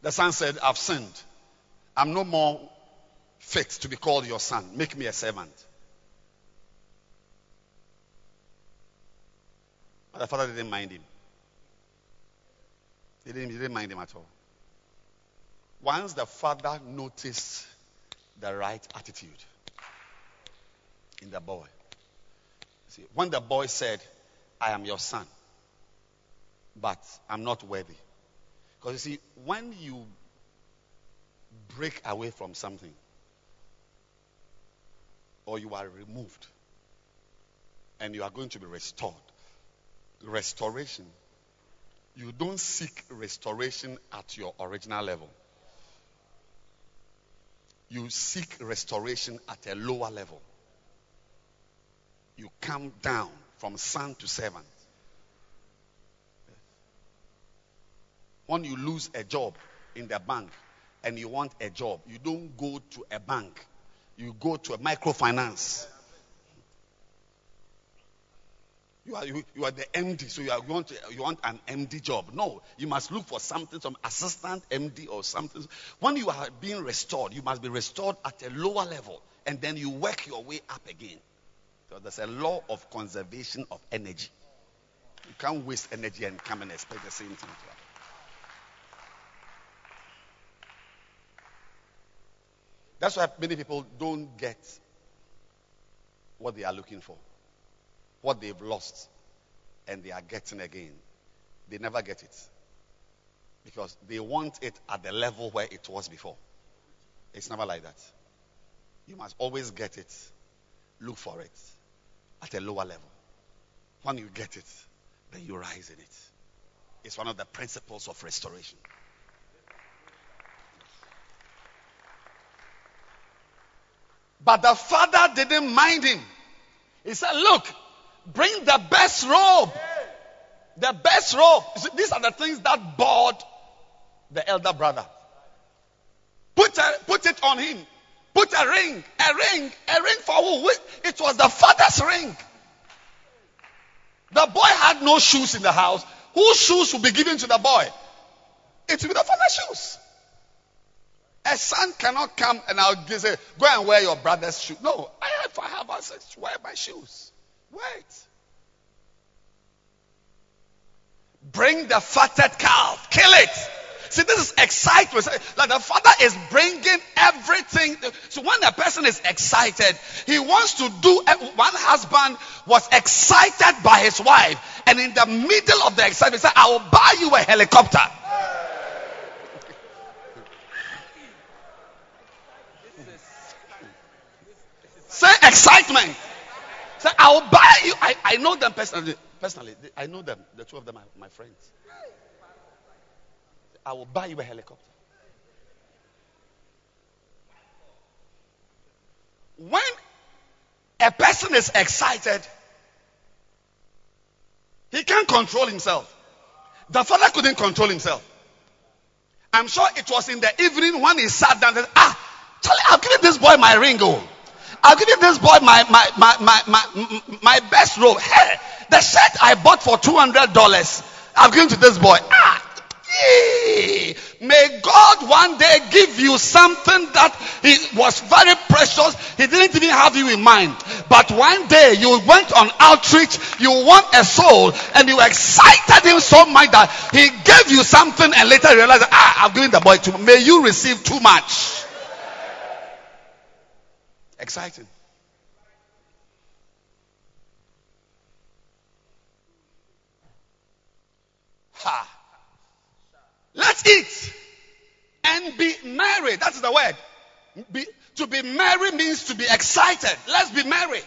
The son said, I've sinned. I'm no more fit to be called your son. Make me a servant. But the father didn't mind him. He didn't, didn't mind him at all. Once the father noticed the right attitude in the boy, see, when the boy said, I am your son, but I'm not worthy. Because you see, when you break away from something, or you are removed, and you are going to be restored, restoration, you don't seek restoration at your original level. You seek restoration at a lower level. You come down from son to servant. When you lose a job in the bank and you want a job, you don't go to a bank, you go to a microfinance. You are, you, you are the MD, so you, are, you, want to, you want an MD job. No, you must look for something, some assistant MD or something. When you are being restored, you must be restored at a lower level, and then you work your way up again. So there's a law of conservation of energy. You can't waste energy and come and expect the same thing to happen. That's why many people don't get what they are looking for what they've lost and they are getting again. They never get it. Because they want it at the level where it was before. It's never like that. You must always get it, look for it at a lower level. When you get it, then you rise in it. It's one of the principles of restoration. But the father didn't mind him. He said, Look, Bring the best robe. The best robe. See, these are the things that bored the elder brother. Put, a, put it on him. Put a ring. A ring. A ring for who? It was the father's ring. The boy had no shoes in the house. Whose shoes will be given to the boy? It will be the father's shoes. A son cannot come and I'll say, go and wear your brother's shoes. No, I have, I have access wear my shoes. Wait. Bring the fatted calf. Kill it. See, this is excitement. Like the father is bringing everything. So when a person is excited, he wants to do. Eh, one husband was excited by his wife, and in the middle of the excitement, he said, "I will buy you a helicopter." Say excitement. Say, I'll buy you. I, I know them personally. Personally, I know them. The two of them are my friends. I will buy you a helicopter. When a person is excited, he can't control himself. The father couldn't control himself. I'm sure it was in the evening when he sat down and said, Ah, Charlie, I'll give this boy my ring. Oh. I'll give this boy my, my, my, my, my, my best robe. Hey, the shirt I bought for $200, I'll give to this boy. Ah. May God one day give you something that he was very precious. He didn't even have you in mind. But one day you went on outreach, you won a soul, and you excited him so much that he gave you something and later realized, ah, I've given the boy too much. May you receive too much. Exciting. Ha. Let's eat and be married. That's the word. Be, To be merry means to be excited. Let's be merry.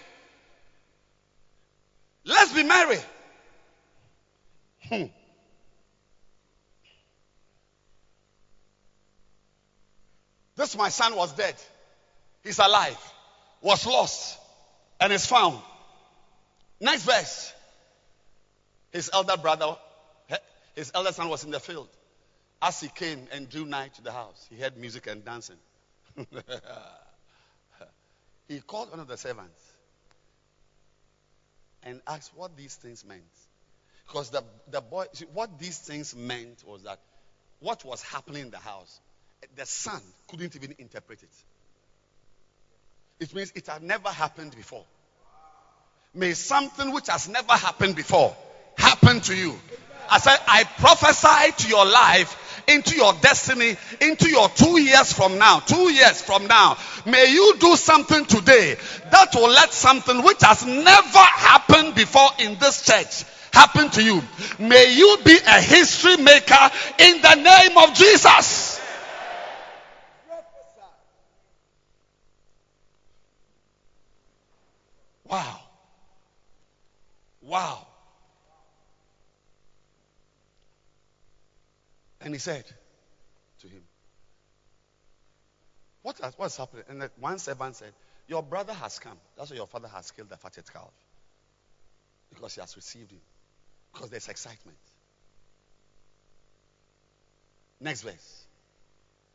Let's be merry. Hmm. This my son was dead. He's alive. Was lost and is found. Next verse. His elder brother, his elder son was in the field. As he came and drew nigh to the house, he heard music and dancing. he called one of the servants and asked what these things meant. Because the, the boy, what these things meant was that what was happening in the house, the son couldn't even interpret it. It means it had never happened before. May something which has never happened before happen to you. I said, I prophesy to your life, into your destiny, into your two years from now, two years from now. May you do something today that will let something which has never happened before in this church happen to you. May you be a history maker in the name of Jesus. Wow. Wow. And he said to him, what has, what's happening? And one servant said, Your brother has come. That's why your father has killed the fatted calf. Because he has received him. Because there's excitement. Next verse.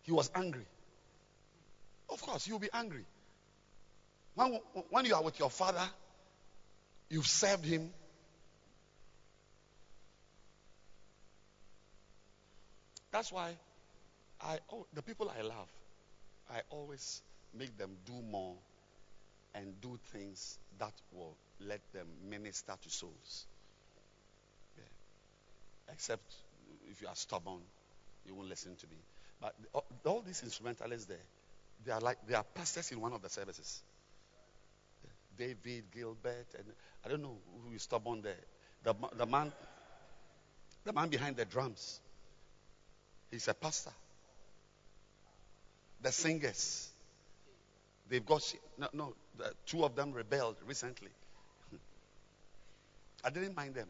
He was angry. Of course, you'll be angry. When, when you are with your father, you've served him. That's why I oh, the people I love, I always make them do more and do things that will let them minister to souls. Yeah. Except if you are stubborn, you won't listen to me. But all these instrumentalists there, they are like they are pastors in one of the services. David Gilbert, and I don't know who is stubborn there. The, the man, the man behind the drums, he's a pastor. The singers, they've got no, no. Two of them rebelled recently. I didn't mind them.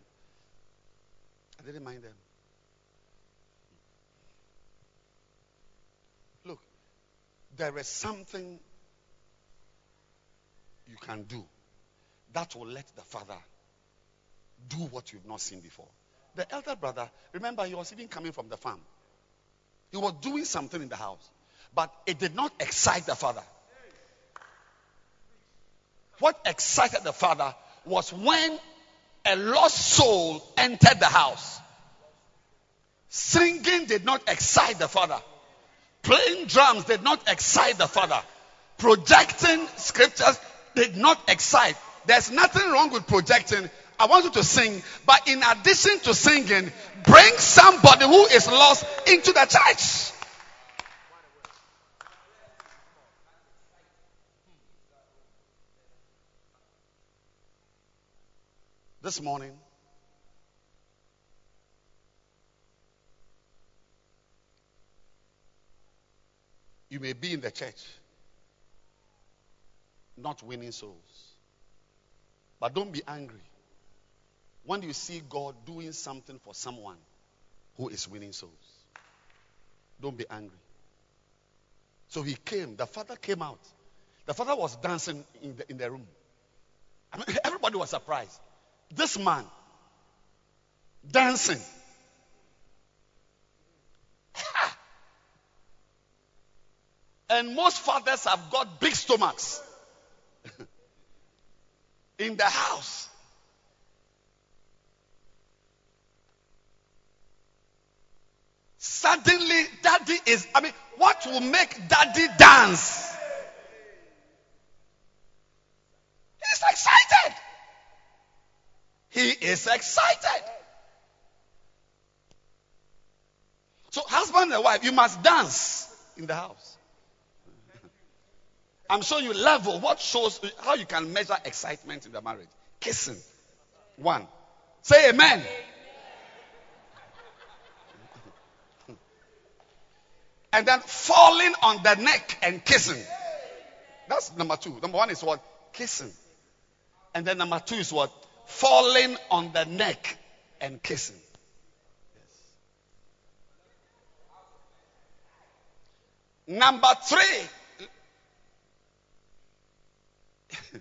I didn't mind them. Look, there is something you can do that will let the father do what you've not seen before. The elder brother, remember, he was even coming from the farm. He was doing something in the house, but it did not excite the father. What excited the father was when a lost soul entered the house. Singing did not excite the father. Playing drums did not excite the father. Projecting scriptures did not excite. There's nothing wrong with projecting. I want you to sing, but in addition to singing, bring somebody who is lost into the church. This morning, you may be in the church not winning souls. But don't be angry when you see God doing something for someone who is winning souls. Don't be angry. So he came, the father came out. The father was dancing in the, in the room. I mean, everybody was surprised. This man dancing. and most fathers have got big stomachs. in the house. Suddenly, daddy is, I mean, what will make daddy dance? He's excited. He is excited. So, husband and wife, you must dance in the house. I'm showing you level. What shows how you can measure excitement in the marriage? Kissing. One. Say amen. And then falling on the neck and kissing. That's number two. Number one is what? Kissing. And then number two is what? Falling on the neck and kissing. Yes. Number three.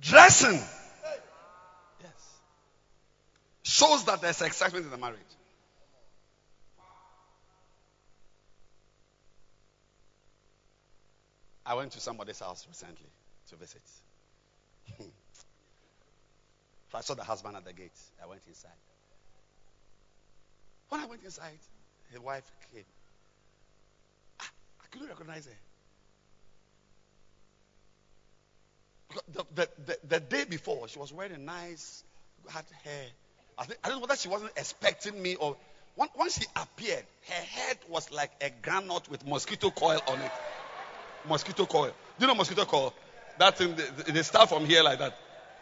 Dressing. Shows that there's excitement in the marriage. I went to somebody's house recently to visit. so I saw the husband at the gate. I went inside. When I went inside, his wife came. I, I couldn't recognize her. The, the, the, the, day before, she was wearing nice, had hair. I, think, I don't know whether she wasn't expecting me or. Once she appeared, her head was like a granite with mosquito coil on it mosquito coil. Do you know mosquito coil? That thing, they, they start from here like that.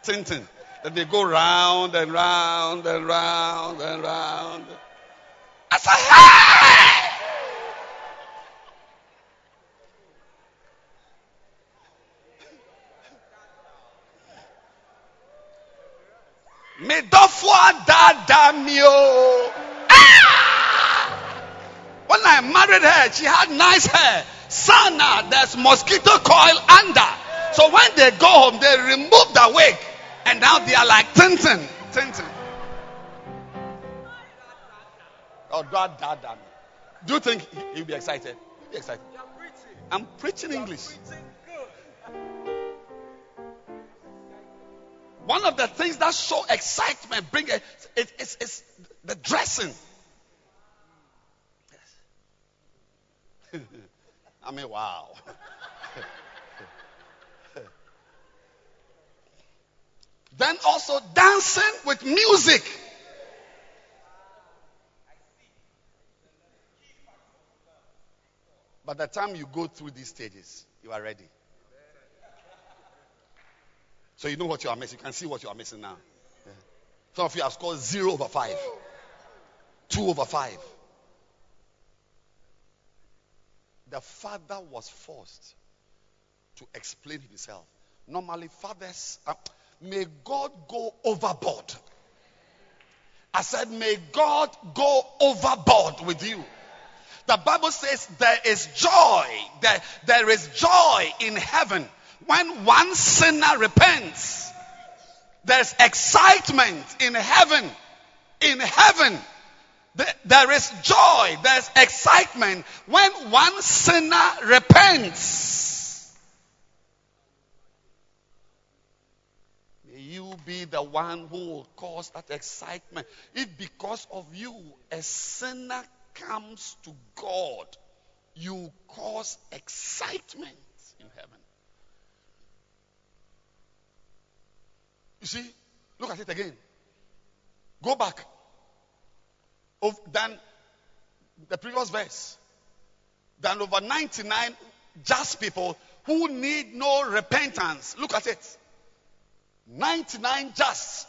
Tintin. Then they go round and round and round and round. I said, hey! Medofua dadamio. Ah! When I married her, she had nice hair. Sana, there's mosquito coil under. So when they go home, they remove the wig. And now they are like Tintin. Tintin. Oh, God, dad, dad. Do you think he'll be excited? He'll be excited. I'm preaching English. One of the things that show excitement, bring it, it, it's, it's the dressing. Yes. I mean, wow. then also dancing with music. By the time you go through these stages, you are ready. So you know what you are missing. You can see what you are missing now. Some of you have scored zero over five, two over five the father was forced to explain himself. Normally, fathers, uh, may God go overboard. I said, may God go overboard with you. The Bible says there is joy, there, there is joy in heaven when one sinner repents. There's excitement in heaven. In heaven, there is joy, there's excitement when one sinner repents. May you be the one who will cause that excitement. If because of you a sinner comes to God, you cause excitement in heaven. You see, look at it again. Go back than the previous verse. Than over 99 just people who need no repentance. Look at it. 99 just.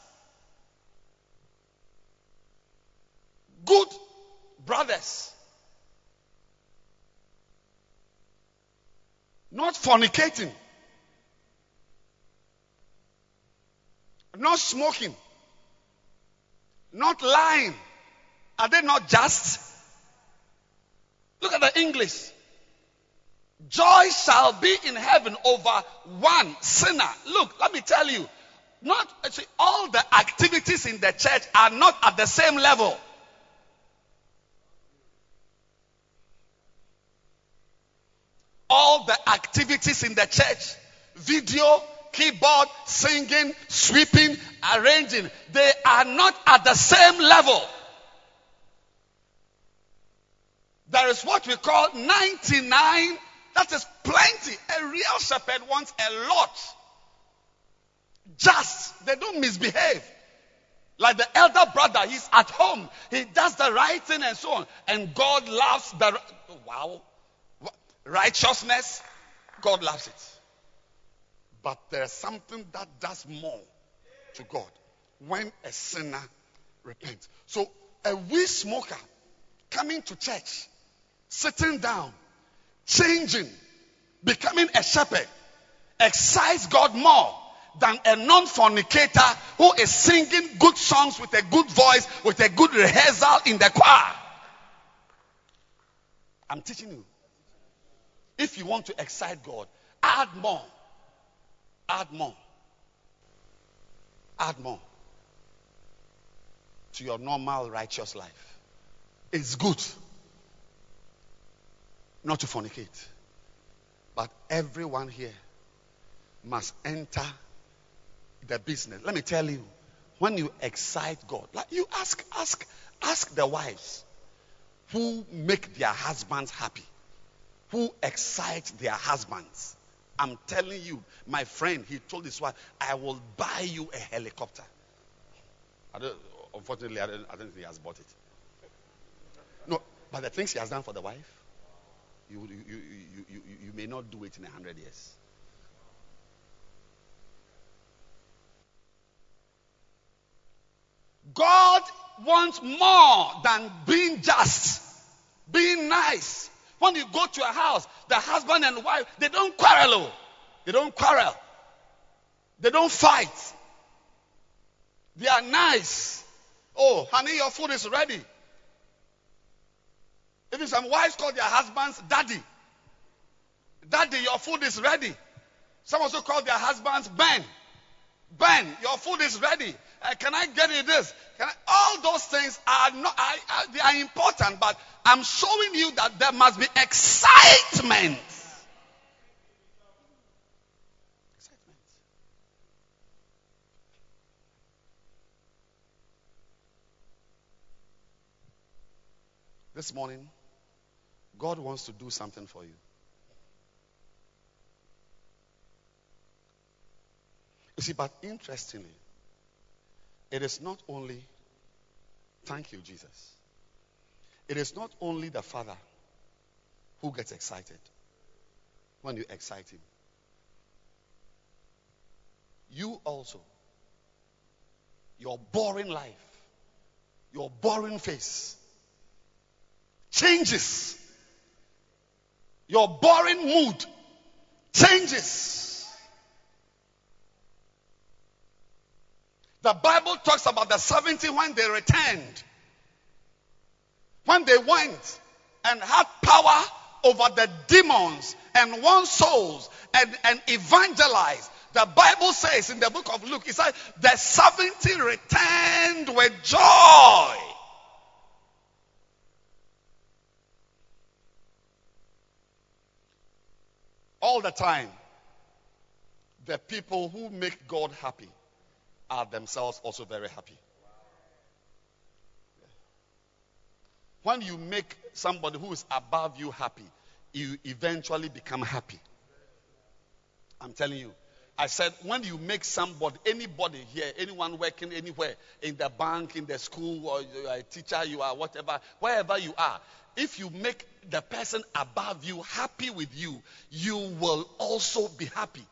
Good brothers. Not fornicating. Not smoking. Not lying are they not just? Look at the English. Joy shall be in heaven over one sinner. Look, let me tell you. Not all the activities in the church are not at the same level. All the activities in the church, video, keyboard, singing, sweeping, arranging, they are not at the same level. There is what we call 99. That is plenty. A real shepherd wants a lot. Just. They don't misbehave. Like the elder brother, he's at home. He does the right thing and so on. And God loves the. Wow. Righteousness. God loves it. But there's something that does more to God when a sinner repents. So a weed smoker coming to church, sitting down, changing, becoming a shepherd excites God more than a non fornicator who is singing good songs with a good voice, with a good rehearsal in the choir. I'm teaching you. If you want to excite God, add more. Add more. Add more to your normal righteous life. It's good not to fornicate. But everyone here must enter the business. Let me tell you, when you excite God, like you ask, ask, ask the wives who make their husbands happy, who excite their husbands. I'm telling you, my friend, he told his wife, I will buy you a helicopter. I don't, unfortunately, I don't, I don't think he has bought it. No, but the things he has done for the wife, you, you, you, you, you, you may not do it in a hundred years. God wants more than being just, being nice. When you go to a house, the husband and wife, they don't quarrel. oh. They don't quarrel. They don't fight. They are nice. Oh, honey, your food is ready. Even some wives call their husbands daddy. Daddy, your food is ready. Some also call their husbands Ben. Ben, your food is ready. Uh, can I get you this? I? All those things are not. I, I, they are important, but I'm showing you that there must be excitement. Excitement. This morning, God wants to do something for you. You see, but interestingly, it is not only, thank you, Jesus. It is not only the father who gets excited when you excite him. You also, your boring life, your boring face changes. Your boring mood changes. The Bible talks about the 70 when they returned. When they went and had power over the demons and won souls and, and evangelized. The Bible says in the book of Luke, it says, the 70 returned with joy. All the time, the people who make God happy are themselves also very happy. When you make somebody who is above you happy, you eventually become happy. I'm telling you. I said, when you make somebody, anybody here, anyone working anywhere, in the bank, in the school, or you are a teacher, you are whatever, wherever you are, if you make the person above you happy with you, you will also be happy.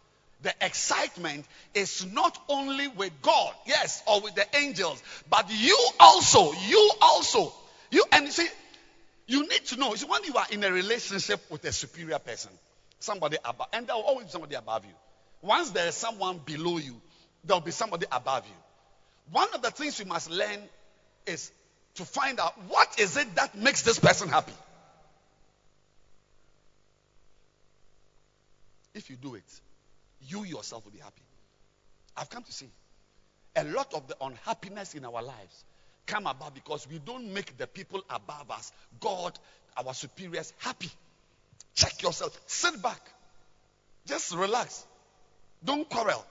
The excitement is not only with God, yes, or with the angels, but you also, you also, you, and you see, you need to know, you see, when you are in a relationship with a superior person, somebody above, and there will always be somebody above you. Once there is someone below you, there will be somebody above you. One of the things you must learn is to find out what is it that makes this person happy. If you do it, you yourself will be happy. I've come to see a lot of the unhappiness in our lives come about because we don't make the people above us, God, our superiors, happy. Check yourself. Sit back. Just relax. Don't quarrel.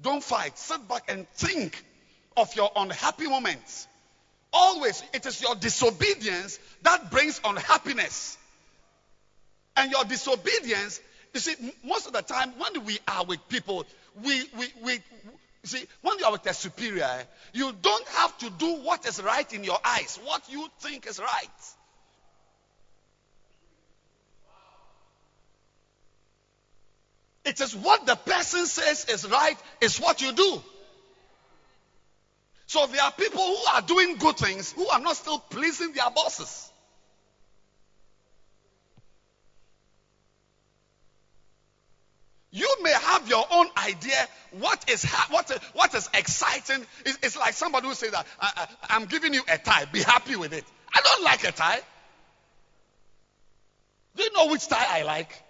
Don't fight. Sit back and think of your unhappy moments. Always, it is your disobedience that brings unhappiness. And your disobedience, you see, most of the time when we are with people, we, we, we, see, when you are with a superior, you don't have to do what is right in your eyes, what you think is right. It is what the person says is right, is what you do. So there are people who are doing good things who are not still pleasing their bosses. You may have your own idea what is ha- what is, what is exciting. It's, it's like somebody who says that I, I, I'm giving you a tie. Be happy with it. I don't like a tie. Do you know which tie I like?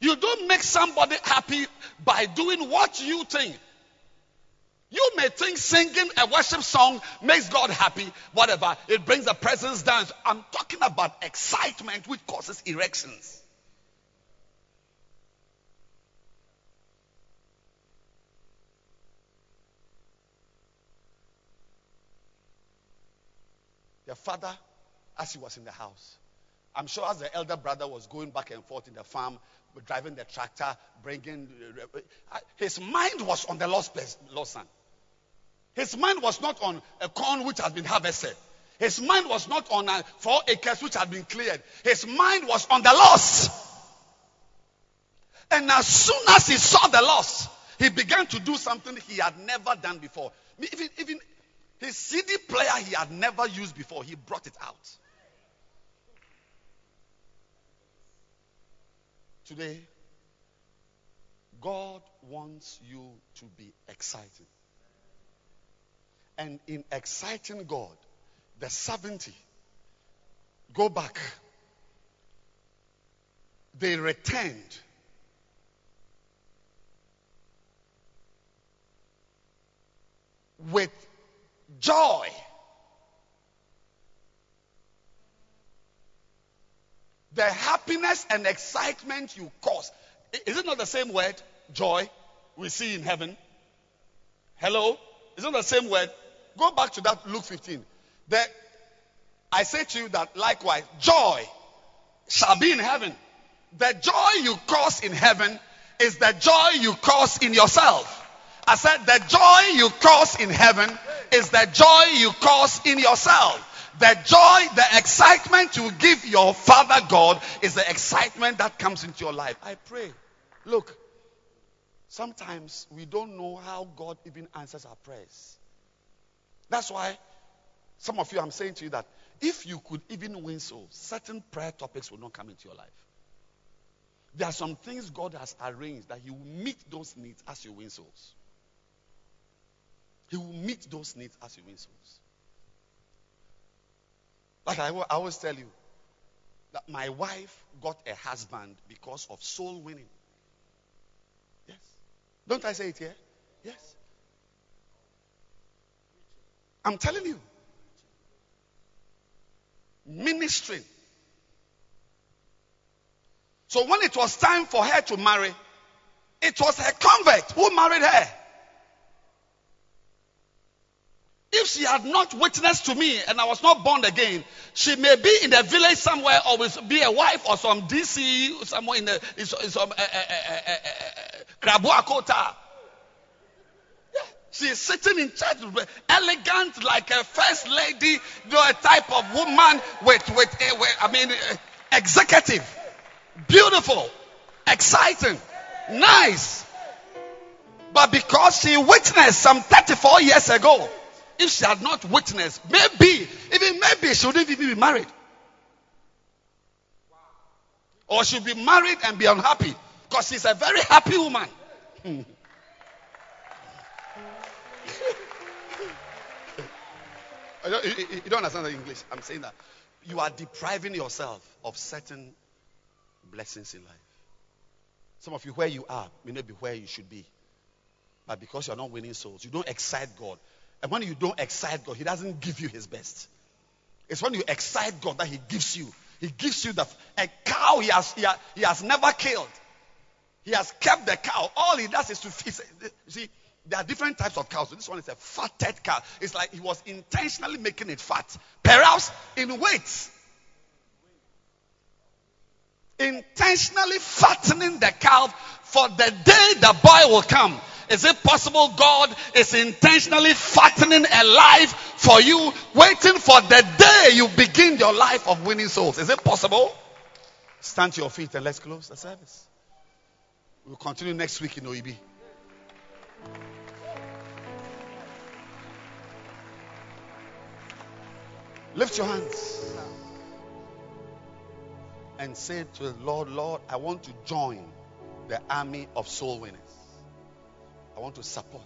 You don't make somebody happy by doing what you think. You may think singing a worship song makes God happy, whatever. It brings the presence down. I'm talking about excitement which causes erections. Your father, as he was in the house, I'm sure as the elder brother was going back and forth in the farm, driving the tractor, bringing, uh, his mind was on the lost, place, lost son. His mind was not on a corn which has been harvested. His mind was not on uh, four acres which had been cleared. His mind was on the loss. And as soon as he saw the loss, he began to do something he had never done before. Even, even his CD player he had never used before, he brought it out. Today, God wants you to be excited. And in exciting God, the 70, go back. They returned. With joy. The happiness and excitement you cause. Is it not the same word, joy, we see in heaven? Hello? Is it not the same word? Go back to that Luke 15. That I say to you that likewise, joy shall be in heaven. The joy you cause in heaven is the joy you cause in yourself. I said, the joy you cause in heaven is the joy you cause in yourself. The joy, the excitement you give your Father God is the excitement that comes into your life. I pray. Look, sometimes we don't know how God even answers our prayers. That's why some of you, I'm saying to you that if you could even win souls, certain prayer topics will not come into your life. There are some things God has arranged that He will meet those needs as you win souls. He will meet those needs as you win souls. Like I, I always tell you, that my wife got a husband because of soul winning. Yes. Don't I say it here? Yes. I'm telling you. Ministering. So when it was time for her to marry, it was her convert who married her. If she had not witnessed to me and I was not born again, she may be in the village somewhere or be a wife or some DC somewhere in the some uh, uh, uh. Yeah. She is sitting in church, elegant like a first lady, you know, a type of woman with with, uh, with I mean, uh, executive, beautiful, exciting, nice. But because she witnessed some 34 years ago if she had not witnessed, maybe, even maybe she wouldn't even be married. Or she'll be married and be unhappy because she's a very happy woman. You, don't understand the English. I'm saying that you are depriving yourself of certain blessings in life. Some of you, where you are, may not be where you should be. But because you're not winning souls, you don't excite God. And when you don't excite God, He doesn't give you His best. It's when you excite God that He gives you. He gives you the a cow He has He has, he has never killed. He has kept the cow. All He does is to feed. See, there are different types of cows. This one is a fatted cow. It's like He was intentionally making it fat, perhaps in weight. Intentionally fattening the cow for the day the boy will come is it possible God is intentionally fattening a life for you, waiting for the day you begin your life of winning souls? Is it possible? Stand to your feet and let's close the service. We'll continue next week in OEB. Lift your hands and say to the Lord, Lord, I want to join the army of soul winners. I want to support.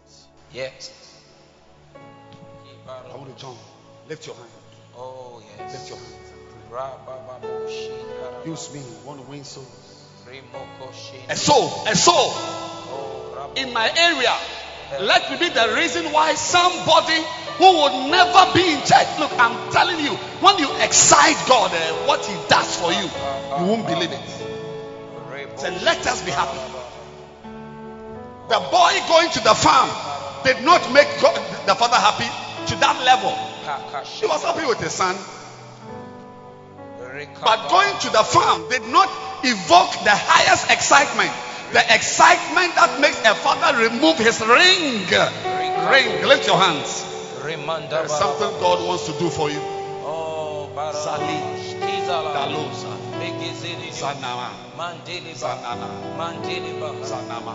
Yes. I want to join. Lift your hand. Oh, yes. Lift your hands. Use me. I want to win souls. A soul, a soul Oh, in my area. Let me be the reason why somebody who would never be in church. Look, I'm telling you, when you excite God, eh, what He does for you, you won't believe it. So let us be happy. The boy going to the farm did not make God, the father happy to that level. He was happy with his son, but going to the farm did not evoke the highest excitement. The excitement that makes a father remove his ring. Ring. Lift your hands. There is something God wants to do for you. Oh, Sali. Kizala. Dalosa. Sanama. Mandili Sanana. Mandili Sanama.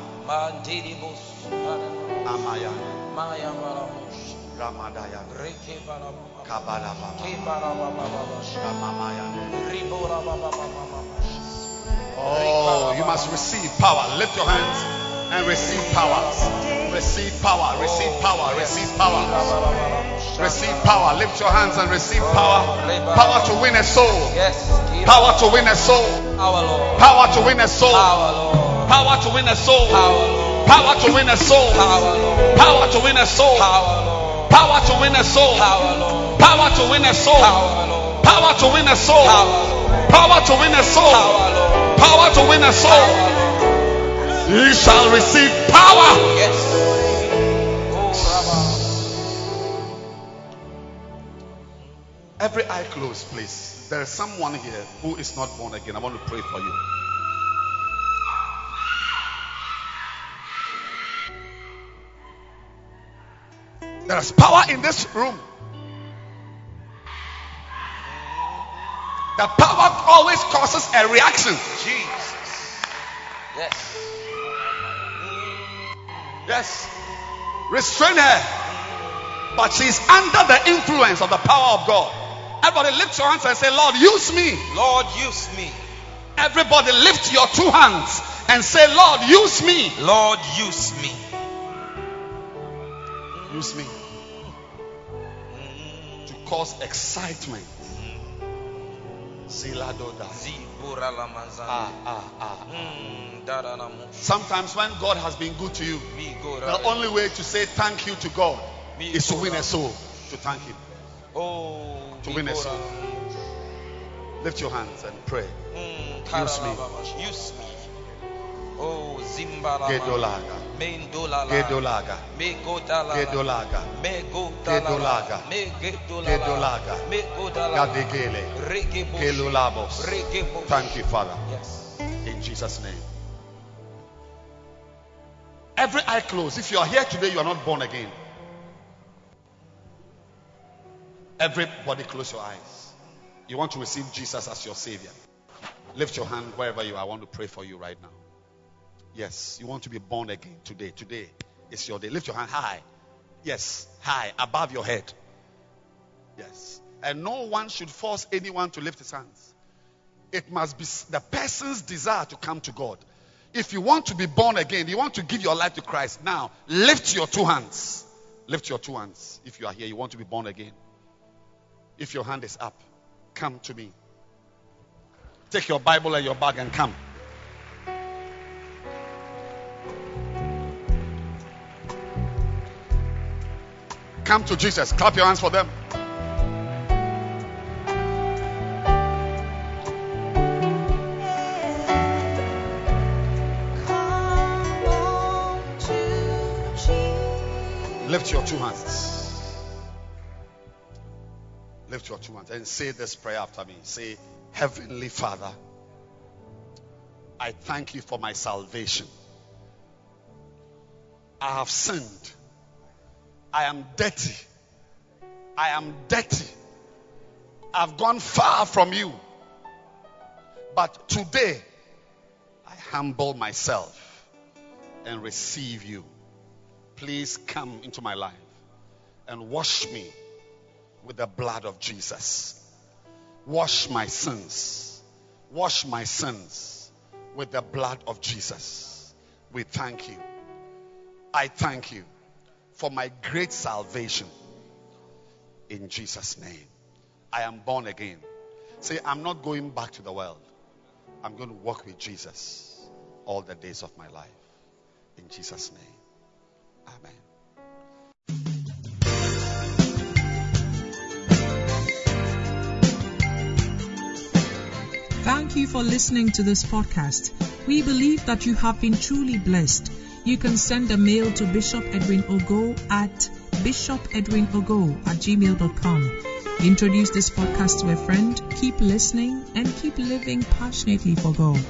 Amaya. Maya Barabush. Ramadaya. Reke Barabush. Kabalaba. Ke Barabababash. Ramamaya. Ribora Babababash. Oh, you must receive power. Lift your hands and receive power. Receive power. Receive power. Receive power. Receive power. Lift your hands and receive power. Power to win a soul. Yes. Power to win a soul. Power to win a soul. Power to win a soul. Power to win a soul. Power to win a soul. Power to win a soul. Power to win a soul. Power to win a soul. Power to win a soul. Our Lord. Power to win a soul. You shall receive power. Yes. Oh, Every eye closed, please. There is someone here who is not born again. I want to pray for you. There is power in this room. The power always causes a reaction. Jesus. Yes. Yes. Restrain her. But she's under the influence of the power of God. Everybody lift your hands and say, Lord, use me. Lord, use me. Everybody lift your two hands and say, Lord, use me. Lord, use me. Use me to cause excitement. Siladoda. Zibura. Ah, ah, ah. Mm. Sometimes when God has been good to you, the only way to say thank you to God is to win a soul to thank Him. Oh, to win a soul. Lift your hands and pray. Mm, Use karalababash. Use me. Oh, Zimbala. Gedolaga. Mendolala. Gedolaga. Megodala. Gedolaga. Megodala. Gedolaga. Megodala. Gadegele. Gelulabos. Thank you, Father. Yes. In Jesus' name. Every eye closed. If you are here today, you are not born again. Everybody close your eyes. You want to receive Jesus as your Savior. Lift your hand wherever you are. I want to pray for you right now. Yes, you want to be born again today. Today is your day. Lift your hand high. Yes, high, above your head. Yes. And no one should force anyone to lift his hands. It must be the person's desire to come to God. If you want to be born again, you want to give your life to Christ, now lift your two hands. Lift your two hands. If you are here, you want to be born again. If your hand is up, come to me. Take your Bible and your bag and come. Come to Jesus. Clap your hands for them. Lift your two hands. Lift your two hands and say this prayer after me. Say, Heavenly Father, I thank you for my salvation. I have sinned. I am dirty. I am dirty. I've gone far from you. But today, I humble myself and receive you please come into my life and wash me with the blood of Jesus. Wash my sins. Wash my sins with the blood of Jesus. We thank you. I thank you for my great salvation. In Jesus' name. I am born again. Say, I'm not going back to the world. I'm going to walk with Jesus all the days of my life. In Jesus' name. Amen. Thank you for listening to this podcast. We believe that you have been truly blessed. You can send a mail to Bishop Edwin Ogo at bishopedwinogo at gmail.com. Introduce this podcast to a friend, keep listening, and keep living passionately for God.